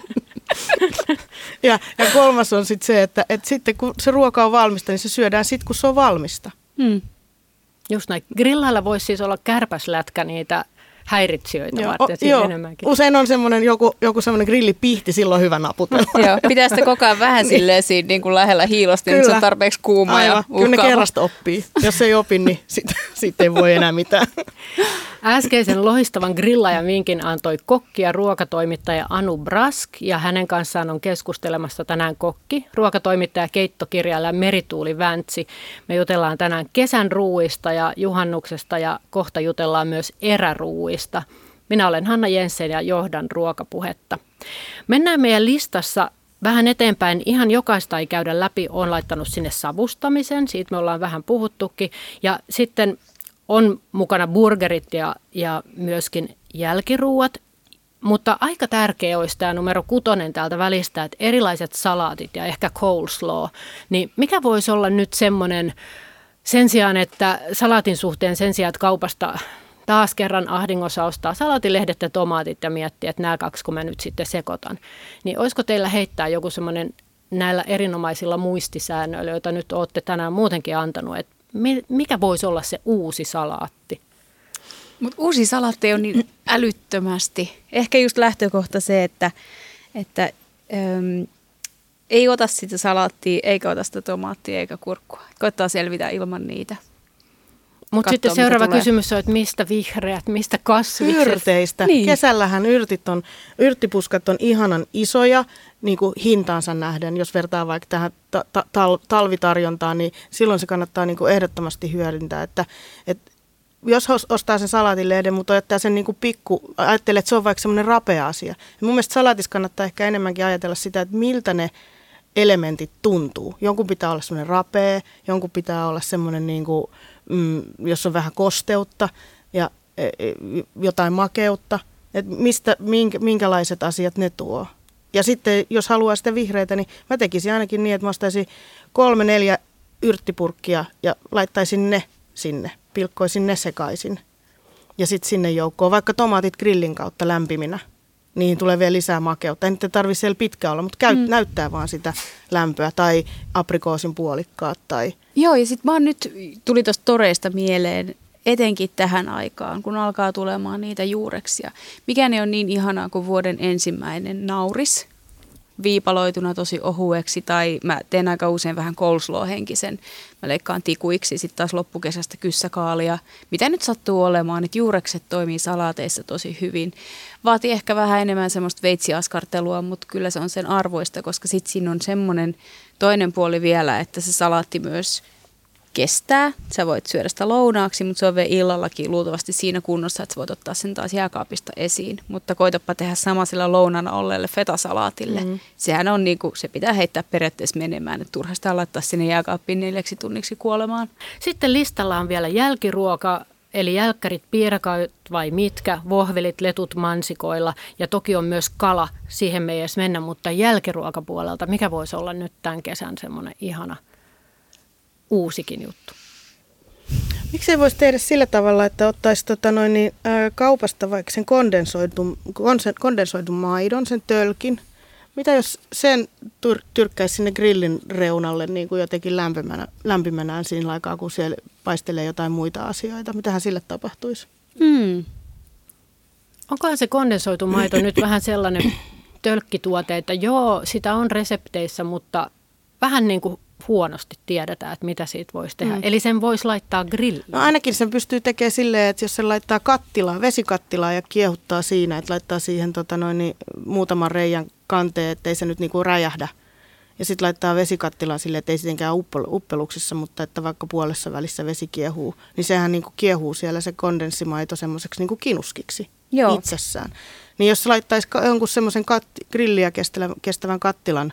ja, ja kolmas on sitten se, että, että sitten kun se ruoka on valmista, niin se syödään sitten, kun se on valmista. Hmm. Just näin. Grillailla voisi siis olla kärpäslätkä niitä häiritsijöitä joo, varten joo. enemmänkin. Usein on semmoinen joku, joku semmoinen grillipihti, silloin hyvä naputella. joo, pitää sitä koko ajan vähän niin. silleen siinä niin kuin lähellä hiilosti, niin se on tarpeeksi kuuma Aivan. ja uhkaava. Kyllä ne kerrasta oppii. Jos ei opi, niin sitten sit ei voi enää mitään. Äskeisen lohistavan grillajan vinkin antoi kokki ja ruokatoimittaja Anu Brask ja hänen kanssaan on keskustelemassa tänään kokki, ruokatoimittaja, keittokirjailija Merituuli Väntsi. Me jutellaan tänään kesän ruuista ja juhannuksesta ja kohta jutellaan myös eräruuista. Minä olen Hanna Jensen ja johdan ruokapuhetta. Mennään meidän listassa vähän eteenpäin. Ihan jokaista ei käydä läpi. Olen laittanut sinne savustamisen, siitä me ollaan vähän puhuttukin. Ja sitten on mukana burgerit ja, ja myöskin jälkiruuat, mutta aika tärkeä olisi tämä numero kutonen täältä välistä, että erilaiset salaatit ja ehkä coleslaw, niin mikä voisi olla nyt semmoinen sen sijaan, että salaatin suhteen sen sijaan, että kaupasta taas kerran ahdingossa ostaa salaatilehdet ja tomaatit ja miettiä, että nämä kaksi kun mä nyt sitten sekoitan, niin olisiko teillä heittää joku semmoinen näillä erinomaisilla muistisäännöillä, joita nyt olette tänään muutenkin antanut, että mikä voisi olla se uusi salaatti? Mut uusi salaatti on niin älyttömästi. Ehkä just lähtökohta se, että, että äm, ei ota sitä salaattia, eikä ota sitä tomaattia eikä kurkkua. Koittaa selvitä ilman niitä. Mutta sitten seuraava kysymys on, että mistä vihreät, mistä kasvikset? Yrteistä. Niin. Kesällähän yrtit on, yrttipuskat on ihanan isoja niin kuin hintaansa nähden. Jos vertaa vaikka tähän ta- ta- tal- talvitarjontaan, niin silloin se kannattaa niin kuin ehdottomasti hyödyntää. Että, et jos ostaa sen salaatilehden, mutta ottaa sen niin kuin pikku, ajattelee, että se on vaikka semmoinen rapea asia. Ja mun mielestä salaatissa kannattaa ehkä enemmänkin ajatella sitä, että miltä ne elementit tuntuu. Jonkun pitää olla semmoinen rapea, jonkun pitää olla semmoinen, niin kuin, mm, jos on vähän kosteutta ja e, e, jotain makeutta. Että mistä, minkä, minkälaiset asiat ne tuo. Ja sitten jos haluaa sitä vihreitä, niin mä tekisin ainakin niin, että mä ostaisin kolme, neljä yrttipurkkia ja laittaisin ne sinne, pilkkoisin ne sekaisin. Ja sitten sinne joukkoon vaikka tomaatit grillin kautta lämpiminä. Niihin tulee vielä lisää makeutta. Ei nyt tarvitse siellä pitkä olla, mutta käy, mm. näyttää vaan sitä lämpöä. Tai aprikoosin puolikkaat. Tai... Joo, ja sitten mä oon nyt, tuli tuosta toreista mieleen, etenkin tähän aikaan, kun alkaa tulemaan niitä juureksia. Mikä ne on niin ihanaa kuin vuoden ensimmäinen nauris, viipaloituna tosi ohueksi tai mä teen aika usein vähän coleslaw-henkisen. Mä leikkaan tikuiksi, sitten taas loppukesästä kyssäkaalia. Mitä nyt sattuu olemaan, että juurekset toimii salaateissa tosi hyvin. Vaatii ehkä vähän enemmän semmoista veitsiaskartelua, mutta kyllä se on sen arvoista, koska sitten siinä on semmoinen toinen puoli vielä, että se salaatti myös – kestää. Sä voit syödä sitä lounaaksi, mutta se on vielä illallakin luultavasti siinä kunnossa, että sä voit ottaa sen taas jääkaapista esiin. Mutta koitapa tehdä sama sillä lounana olleelle fetasalaatille. Mm-hmm. Sehän on niinku, se pitää heittää periaatteessa menemään, että turha sitä laittaa sinne jääkaappiin neljäksi tunniksi kuolemaan. Sitten listalla on vielä jälkiruoka, eli jälkkärit, piirakaut vai mitkä, vohvelit, letut mansikoilla ja toki on myös kala, siihen me ei edes mennä, mutta jälkiruokapuolelta, mikä voisi olla nyt tämän kesän semmoinen ihana – uusikin juttu? Miksei voisi tehdä sillä tavalla, että ottaisi tota noin, niin, ää, kaupasta vaikka sen kondensoidun, konsen, kondensoidun maidon, sen tölkin. Mitä jos sen tyr- tyrkkäisi sinne grillin reunalle niin kuin jotenkin lämpimänä, lämpimänään siinä aikaa, kun siellä paistelee jotain muita asioita? Mitähän sille tapahtuisi? Hmm. Onkohan se kondensoitu maito nyt vähän sellainen tölkkituote, että joo, sitä on resepteissä, mutta vähän niin kuin huonosti tiedetään, että mitä siitä voisi tehdä. Mm. Eli sen voisi laittaa grilliin. No ainakin sen pystyy tekemään silleen, että jos se laittaa kattilaa, vesikattilaa ja kiehuttaa siinä, että laittaa siihen tota noin, niin, muutaman reijän kanteen, ettei se nyt niinku räjähdä. Ja sitten laittaa vesikattilaa silleen, että ei sitenkään uppeluksessa, mutta että vaikka puolessa välissä vesi kiehuu, niin sehän niinku kiehuu siellä se kondenssimaito semmoiseksi niinku kinuskiksi Joo. itsessään. Niin jos laittaisi jonkun semmoisen kat- grilliä kestävän, kestävän kattilan,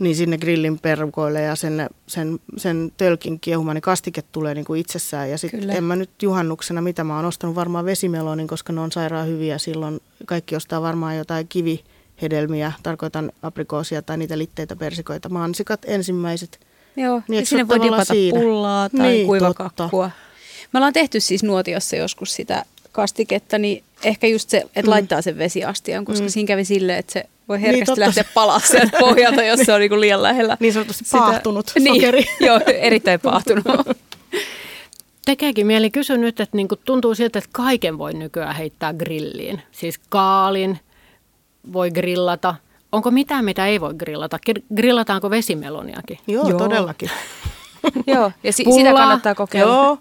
niin sinne grillin perukoille ja sen, sen, sen tölkin kiehumaan, niin kastike tulee niin kuin itsessään. Ja sitten en mä nyt juhannuksena, mitä mä oon ostanut varmaan vesimelonin, koska ne on sairaan hyviä silloin. Kaikki ostaa varmaan jotain kivihedelmiä, tarkoitan aprikoosia tai niitä litteitä, persikoita, mansikat ensimmäiset. Joo, Niin, ja sinne voi dipata siinä. pullaa tai Niin, niin, kuivakakkua. totta. Me ollaan tehty siis nuotiossa joskus sitä kastiketta, niin ehkä just se, että mm. laittaa sen vesiastian, koska mm. siinä kävi silleen, että se voi Niin, herkästi totta. lähteä palaa sieltä pohjalta, jos se on niinku liian lähellä. Niin sanotusti paahtunut niin, sokeri. Joo, erittäin paahtunut. Tekeekin mieli kysyä nyt, että niinku tuntuu siltä, että kaiken voi nykyään heittää grilliin. Siis kaalin voi grillata. Onko mitään, mitä ei voi grillata? Gr- Grillataanko vesimeloniakin? Joo, Joo. todellakin. Joo, ja si- sitä kannattaa kokeilla. Joo.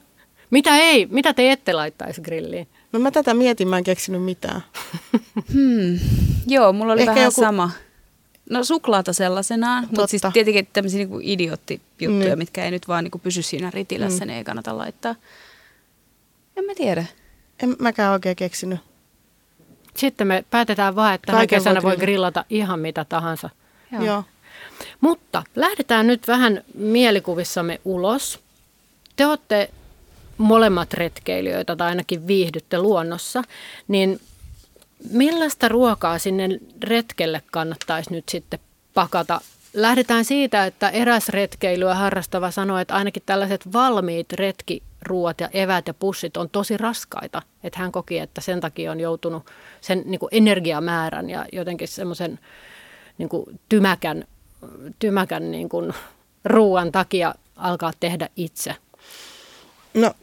Mitä ei? Mitä te ette laittaisi grilliin? No mä tätä mietin, mä en keksinyt mitään. Hmm. Joo, mulla oli Ehkä vähän joku- sama. No suklaata sellaisenaan, mutta siis tietenkin tämmöisiä niinku idioottijuttuja, Niin. mitkä ei nyt vaan niinku pysy siinä ritilässä, mm. niin ei kannata laittaa. En mä tiedä. En mäkään oikein keksinyt. Sitten me päätetään vaan, että tänä Kaiken kesänä voi grillata. grillata ihan mitä tahansa. Joo. Joo. Mutta lähdetään nyt vähän mielikuvissamme ulos. Te olette molemmat retkeilijöitä tai ainakin viihdytte luonnossa, niin millaista ruokaa sinne retkelle kannattaisi nyt sitten pakata? Lähdetään siitä, että eräs retkeilyä harrastava sanoi, että ainakin tällaiset valmiit retkiruot ja evät ja pussit on tosi raskaita. Että hän koki, että sen takia on joutunut sen niin kuin energiamäärän ja jotenkin semmoisen niin kuin tymäkän, tymäkän niin kuin ruoan takia alkaa tehdä itse. No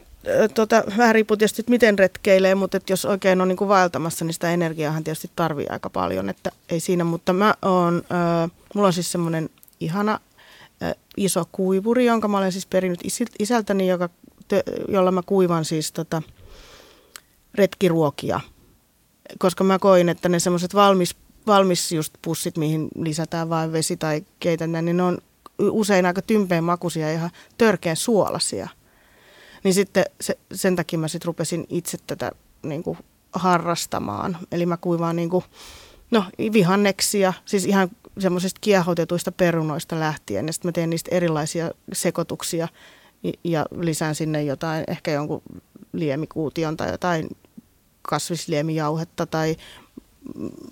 tota, vähän riippuu tietysti, että miten retkeilee, mutta että jos oikein on niin kuin vaeltamassa, niin sitä energiaahan tietysti tarvii aika paljon, että ei siinä, mutta mä oon, ö, mulla on siis semmoinen ihana ö, iso kuivuri, jonka mä olen siis perinnyt isältäni, joka, te, jolla mä kuivan siis tota, retkiruokia, koska mä koin, että ne semmoiset valmis, valmis just pussit, mihin lisätään vain vesi tai keitän, niin ne on usein aika tympeen makuisia ja ihan törkeän suolasia. Niin sitten se, sen takia mä sitten rupesin itse tätä niin kuin harrastamaan. Eli mä kuivaan niin kuin, no, vihanneksia, siis ihan semmoisista kiehotetuista perunoista lähtien. Ja sitten mä teen niistä erilaisia sekoituksia ja- lisään sinne jotain, ehkä jonkun liemikuution tai jotain kasvisliemijauhetta tai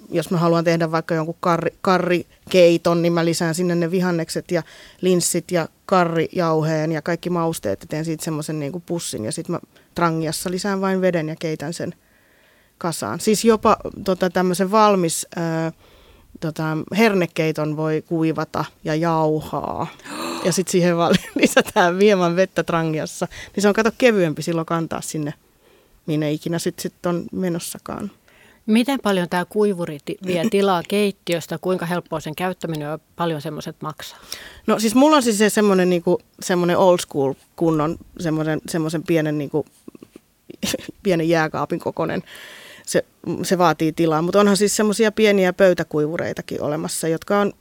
jos mä haluan tehdä vaikka jonkun karri, karrikeiton, niin mä lisään sinne ne vihannekset ja linssit ja karrijauheen ja kaikki mausteet ja teen siitä semmoisen niin pussin ja sitten mä trangiassa lisään vain veden ja keitän sen kasaan. Siis jopa tota, tämmöisen valmis ää, tota, hernekeiton voi kuivata ja jauhaa. Ja sitten siihen vaan lisätään vieman vettä trangiassa. Niin se on kato kevyempi silloin kantaa sinne, minne ikinä sitten sit on menossakaan. Miten paljon tämä kuivuri vie tilaa keittiöstä, kuinka helppoa sen käyttäminen on paljon semmoiset maksaa? No siis mulla on siis se semmoinen niinku, semmoinen old school kunnon, semmoisen, semmoisen pienen, niinku, pienen jääkaapin kokoinen. Se, se vaatii tilaa, mutta onhan siis semmoisia pieniä pöytäkuivureitakin olemassa, jotka on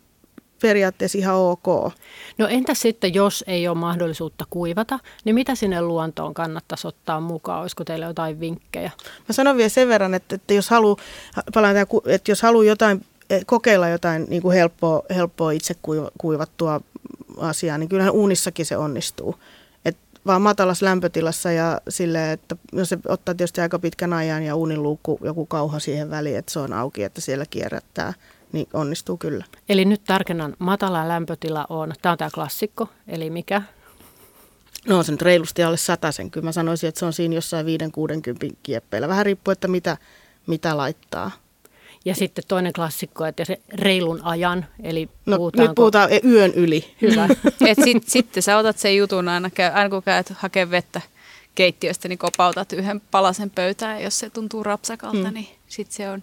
periaatteessa ihan ok. No entä sitten, jos ei ole mahdollisuutta kuivata, niin mitä sinne luontoon kannattaisi ottaa mukaan? Olisiko teillä jotain vinkkejä? Mä sanon vielä sen verran, että, että jos haluaa, palaan ku- että jos haluaa jotain, eh, kokeilla jotain niin kuin helppoa, helppoa itse kuiva- kuivattua asiaa, niin kyllähän uunissakin se onnistuu. Et vaan matalassa lämpötilassa ja sille, että no se ottaa tietysti aika pitkän ajan ja uunin luukku, joku kauha siihen väliin, että se on auki, että siellä kierrättää, niin onnistuu kyllä. Eli nyt tarkennan, matala lämpötila on, tämä on tämä klassikko, eli mikä? No on se nyt reilusti alle sen. Kyllä mä sanoisin, että se on siinä jossain 5-60 kieppeillä. Vähän riippuu, että mitä, mitä laittaa. Ja sitten toinen klassikko, että se reilun ajan, eli no, puhutaanko... nyt puhutaan yön yli. Hyvä. Et sit, sitten sä otat sen jutun aina, aina kun käyt hakemaan vettä keittiöstä, niin kopautat yhden palasen pöytään, jos se tuntuu rapsakalta, mm. niin sit se on.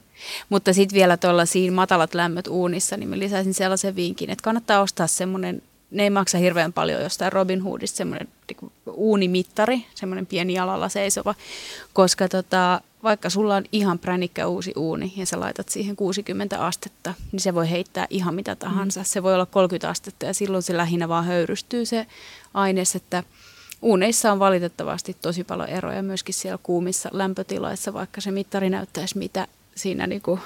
Mutta sitten vielä siinä matalat lämmöt uunissa, niin mä lisäisin sellaisen vinkin, että kannattaa ostaa semmoinen, ne ei maksa hirveän paljon jostain Robin Hoodista, semmoinen niin uunimittari, semmoinen pieni jalalla seisova, koska tota, vaikka sulla on ihan pränikkä uusi uuni ja sä laitat siihen 60 astetta, niin se voi heittää ihan mitä tahansa. Mm. Se voi olla 30 astetta ja silloin se lähinnä vaan höyrystyy se aines, että uuneissa on valitettavasti tosi paljon eroja myöskin siellä kuumissa lämpötiloissa, vaikka se mittari näyttäisi mitä siinä niinku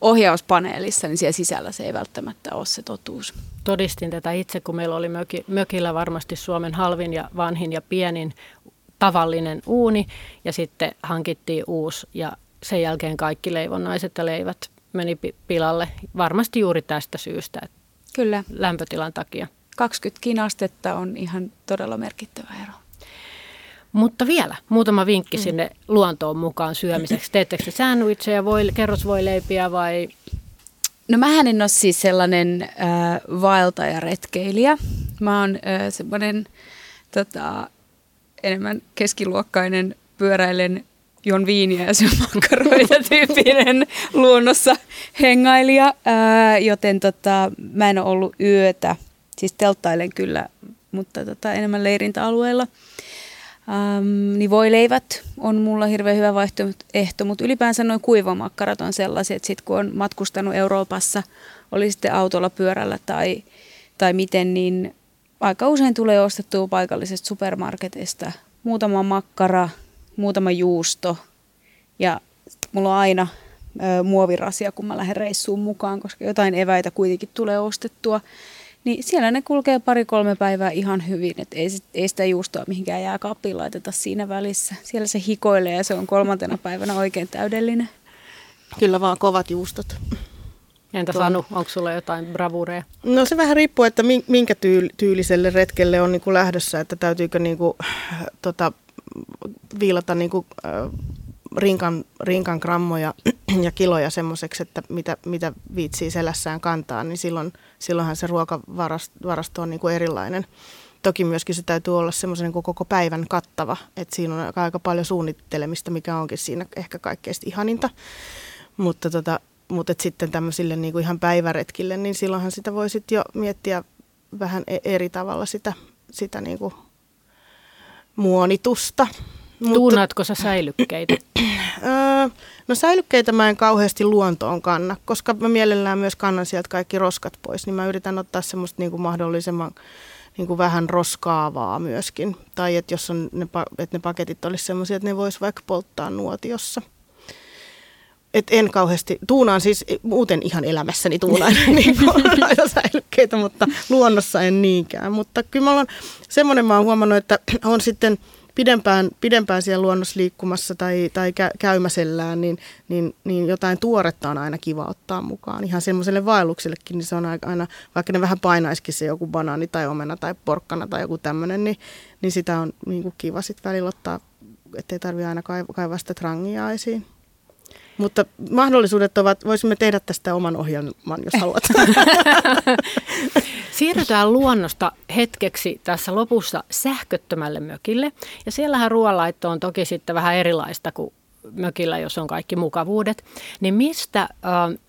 ohjauspaneelissa, niin siellä sisällä se ei välttämättä ole se totuus. Todistin tätä itse, kun meillä oli möki, mökillä varmasti Suomen halvin ja vanhin ja pienin tavallinen uuni ja sitten hankittiin uusi ja sen jälkeen kaikki leivonnaiset ja leivät meni pilalle varmasti juuri tästä syystä. Kyllä. Lämpötilan takia. 20 astetta on ihan todella merkittävä ero. Mutta vielä muutama vinkki mm. sinne luontoon mukaan syömiseksi. Teettekö sandwicheja, voi, kerrosvoileipiä vai? No mähän en ole siis sellainen äh, vaeltajaretkeilijä. Mä oon äh, semmoinen tota, enemmän keskiluokkainen pyöräilen jon viiniä ja syön makkaroita tyyppinen luonnossa hengailija, ää, joten tota, mä en ole ollut yötä, siis telttailen kyllä, mutta tota, enemmän leirintäalueella. Ähm, niin leivät on mulla hirveän hyvä vaihtoehto, mutta ylipäänsä noin kuivamakkarat on sellaisia, että sit kun on matkustanut Euroopassa, oli sitten autolla, pyörällä tai, tai miten, niin aika usein tulee ostettua paikallisesta supermarketista muutama makkara, muutama juusto ja mulla on aina ö, muovirasia, kun mä lähden reissuun mukaan, koska jotain eväitä kuitenkin tulee ostettua. Niin siellä ne kulkee pari-kolme päivää ihan hyvin, että ei, ei sitä juustoa mihinkään jääkaappiin laiteta siinä välissä. Siellä se hikoilee ja se on kolmantena päivänä oikein täydellinen. Kyllä vaan kovat juustot. Entä Sanu, onko sulla jotain bravureja? No se vähän riippuu, että minkä tyyliselle retkelle on niin kuin lähdössä, että täytyykö niin kuin, tota, viilata niin kuin, äh, rinkan, rinkan grammoja ja kiloja semmoiseksi, että mitä, mitä viitsii selässään kantaa, niin silloin, silloinhan se ruokavarasto on niin kuin erilainen. Toki myöskin se täytyy olla semmoisen niin koko päivän kattava, että siinä on aika paljon suunnittelemista, mikä onkin siinä ehkä kaikkein ihaninta. Mutta tota, mutta sitten tämmöisille niin kuin ihan päiväretkille, niin silloinhan sitä voi sitten jo miettiä vähän e- eri tavalla sitä, sitä niin kuin muonitusta. Tuunaatko sä säilykkeitä? no säilykkeitä mä en kauheasti luontoon kanna, koska mä mielellään myös kannan sieltä kaikki roskat pois, niin mä yritän ottaa semmoista niin kuin mahdollisimman niin kuin vähän roskaavaa myöskin. Tai että jos on ne, että ne paketit olisi semmoisia, että ne vois vaikka polttaa nuotiossa et en kauheasti, tuunaan siis muuten ihan elämässäni tuunaan niin noita säilykkeitä, mutta luonnossa en niinkään. Mutta kyllä mä olen, semmoinen mä oon huomannut, että on sitten pidempään, pidempään siellä luonnossa liikkumassa tai, tai käymäsellään, niin, niin, niin jotain tuoretta on aina kiva ottaa mukaan. Ihan semmoiselle vaelluksellekin, niin se on aina, vaikka ne vähän painaisikin se joku banaani tai omena tai porkkana tai joku tämmöinen, niin, niin sitä on niin kuin kiva sitten välillä ottaa, ettei tarvitse aina kaivaa sitä trangia esiin. Mutta mahdollisuudet ovat, voisimme tehdä tästä oman ohjelman, jos haluat. Siirrytään luonnosta hetkeksi tässä lopussa sähköttömälle mökille. Ja siellähän ruoanlaitto on toki sitten vähän erilaista kuin mökillä, jos on kaikki mukavuudet. Niin mistä, äh,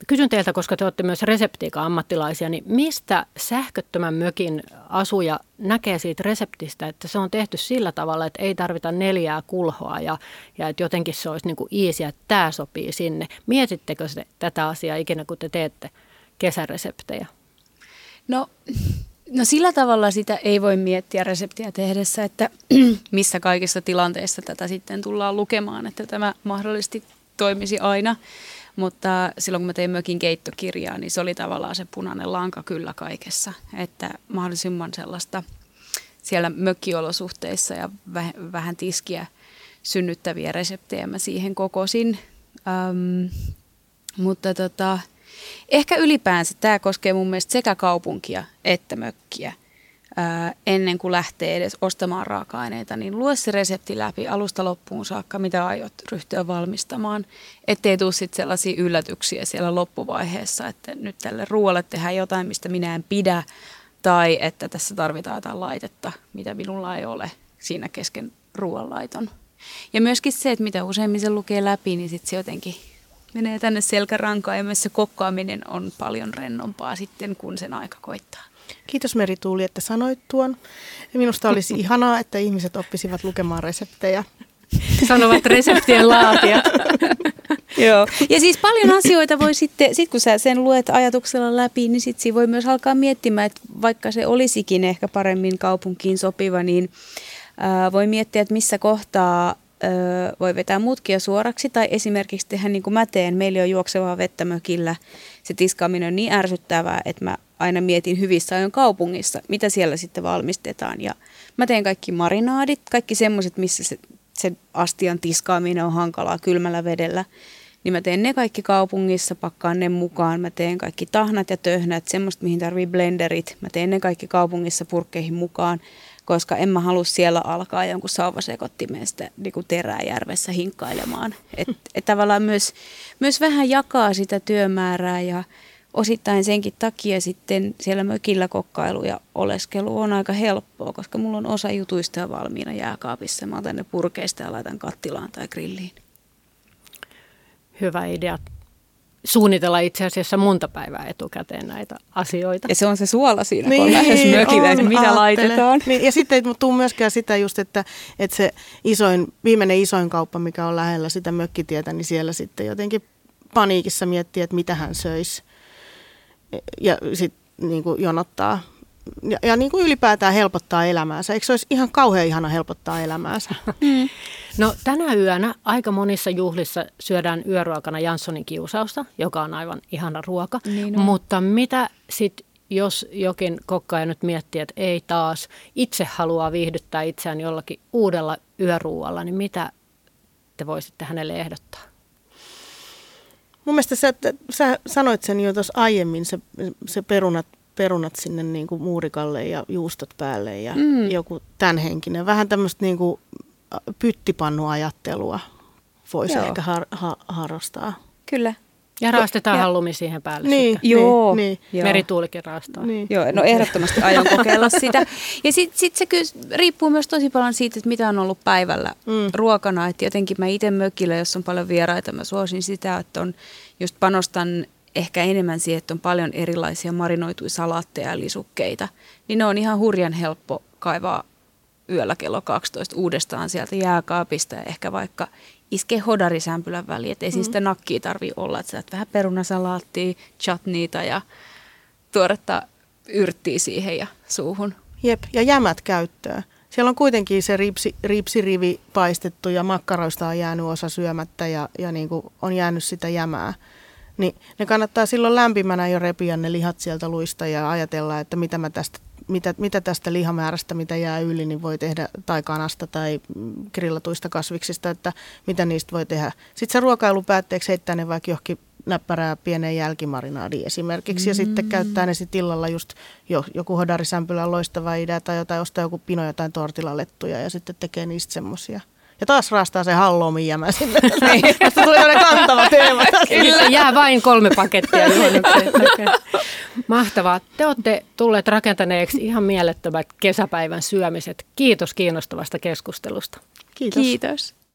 kysyn teiltä, koska te olette myös reseptiikka-ammattilaisia, niin mistä sähköttömän mökin asuja näkee siitä reseptistä, että se on tehty sillä tavalla, että ei tarvita neljää kulhoa ja, ja että jotenkin se olisi niin kuin easy, että tämä sopii sinne. Mietittekö te tätä asiaa ikinä, kun te teette kesäreseptejä? No No sillä tavalla sitä ei voi miettiä reseptiä tehdessä, että missä kaikissa tilanteissa tätä sitten tullaan lukemaan, että tämä mahdollisesti toimisi aina. Mutta silloin kun mä tein mökin keittokirjaa, niin se oli tavallaan se punainen lanka kyllä kaikessa, että mahdollisimman sellaista siellä mökkiolosuhteissa ja vähän tiskiä synnyttäviä reseptejä mä siihen kokosin. Ähm, mutta tota, Ehkä ylipäänsä tämä koskee mun mielestä sekä kaupunkia että mökkiä. ää, ennen kuin lähtee edes ostamaan raaka-aineita, niin lue se resepti läpi alusta loppuun saakka, mitä aiot ryhtyä valmistamaan, ettei tule sitten sellaisia yllätyksiä siellä loppuvaiheessa, että nyt tälle ruoalle tehdään jotain, mistä minä en pidä, tai että tässä tarvitaan jotain laitetta, mitä minulla ei ole siinä kesken ruoanlaiton. Ja myöskin se, että mitä useimmin se lukee läpi, niin sitten se jotenkin menee tänne selkärankaan ja myös se kokkaaminen on paljon rennompaa sitten, kun sen aika koittaa. Kiitos Merituuli, että sanoit tuon. Minusta olisi ihanaa, että ihmiset oppisivat lukemaan reseptejä. Sanovat reseptien laatijat. Joo. Ja siis paljon asioita voi sitten, sit kun sä sen luet ajatuksella läpi, niin sitten siinä voi myös alkaa miettimään, että vaikka se olisikin ehkä paremmin kaupunkiin sopiva, niin ää, voi miettiä, että missä kohtaa voi vetää mutkia suoraksi tai esimerkiksi tehdä niin kuin mä teen. Meillä on juoksevaa vettä mökillä. Se tiskaaminen on niin ärsyttävää, että mä aina mietin hyvissä ajoin kaupungissa, mitä siellä sitten valmistetaan. Ja mä teen kaikki marinaadit, kaikki semmoiset, missä se, se astian tiskaaminen on hankalaa kylmällä vedellä. Niin mä teen ne kaikki kaupungissa, pakkaan ne mukaan. Mä teen kaikki tahnat ja töhnät, semmoista mihin tarvii blenderit. Mä teen ne kaikki kaupungissa purkkeihin mukaan koska en mä halua siellä alkaa jonkun sauvasekottimen sitä niin kuin teräjärvessä hinkkailemaan. Että et tavallaan myös, myös vähän jakaa sitä työmäärää ja osittain senkin takia sitten siellä mökillä kokkailu ja oleskelu on aika helppoa, koska mulla on osa jutuista valmiina jääkaapissa. Mä otan ne purkeista ja laitan kattilaan tai grilliin. Hyvä idea suunnitella itse asiassa monta päivää etukäteen näitä asioita. Ja se on se suola siinä, niin, kun on lähes mökille, että mitä ajattele. laitetaan. Niin, ja sitten ei tule myöskään sitä just, että, että se isoin, viimeinen isoin kauppa, mikä on lähellä sitä mökkitietä, niin siellä sitten jotenkin paniikissa miettii, että mitä hän söisi. Ja sitten niin jonottaa ja, ja niin kuin ylipäätään helpottaa elämäänsä. Eikö se olisi ihan kauhean ihana helpottaa elämäänsä? Mm. No tänä yönä aika monissa juhlissa syödään yöruokana Janssonin kiusausta, joka on aivan ihana ruoka. Niin Mutta mitä sitten jos jokin kokkaaja nyt miettii, että ei taas, itse haluaa viihdyttää itseään jollakin uudella yöruualla, niin mitä te voisitte hänelle ehdottaa? Mun mielestä sä, sä sanoit sen jo tuossa aiemmin, se, se perunat perunat sinne niin kuin muurikalle ja juustot päälle ja mm. joku tämän henkinen. Vähän tämmöistä niin kuin pyttipannuajattelua voisi ehkä har, ha, harrastaa. Kyllä. Ja raastetaan hallumi siihen päälle niin, sitten. Joo. Niin, niin. Merituulikin raastaa. Niin. Joo, no ehdottomasti aion kokeilla sitä. Ja sitten sit se kyllä riippuu myös tosi paljon siitä, että mitä on ollut päivällä mm. ruokana. Että jotenkin mä itse mökillä, jos on paljon vieraita, mä suosin sitä, että on just panostan ehkä enemmän siihen, että on paljon erilaisia marinoituja salaatteja ja lisukkeita, niin ne on ihan hurjan helppo kaivaa yöllä kello 12 uudestaan sieltä jääkaapista ja ehkä vaikka iskee hodarisämpylän väliin, että ei mm. sitä nakkia tarvi olla, että sä vähän perunasalaattia, chutneita ja tuoretta yrttiä siihen ja suuhun. Jep, ja jämät käyttöön. Siellä on kuitenkin se ripsi, ripsirivi paistettu ja makkaroista on jäänyt osa syömättä ja, ja niin kuin on jäänyt sitä jämää. Niin ne kannattaa silloin lämpimänä jo repiä ne lihat sieltä luista ja ajatella, että mitä, mä tästä, mitä, mitä tästä lihamäärästä, mitä jää yli, niin voi tehdä tai kanasta tai grillatuista kasviksista, että mitä niistä voi tehdä. Sitten se ruokailu päätteeksi heittää ne vaikka johonkin näppärää pieneen jälkimarinaadiin esimerkiksi mm. ja sitten käyttää ne sitten illalla just jo, joku hodarisämpylä loistava idea tai jotain, ostaa joku pino jotain tortilalettuja ja sitten tekee niistä semmoisia. Ja taas raastaa se halloumi jämä sinne. Niin. Tästä tuli tämmöinen kantava teema. Kyllä. Jää vain kolme pakettia Mahtavaa. Te olette tulleet rakentaneeksi ihan mielettömät kesäpäivän syömiset. Kiitos kiinnostavasta keskustelusta. Kiitos. Kiitos.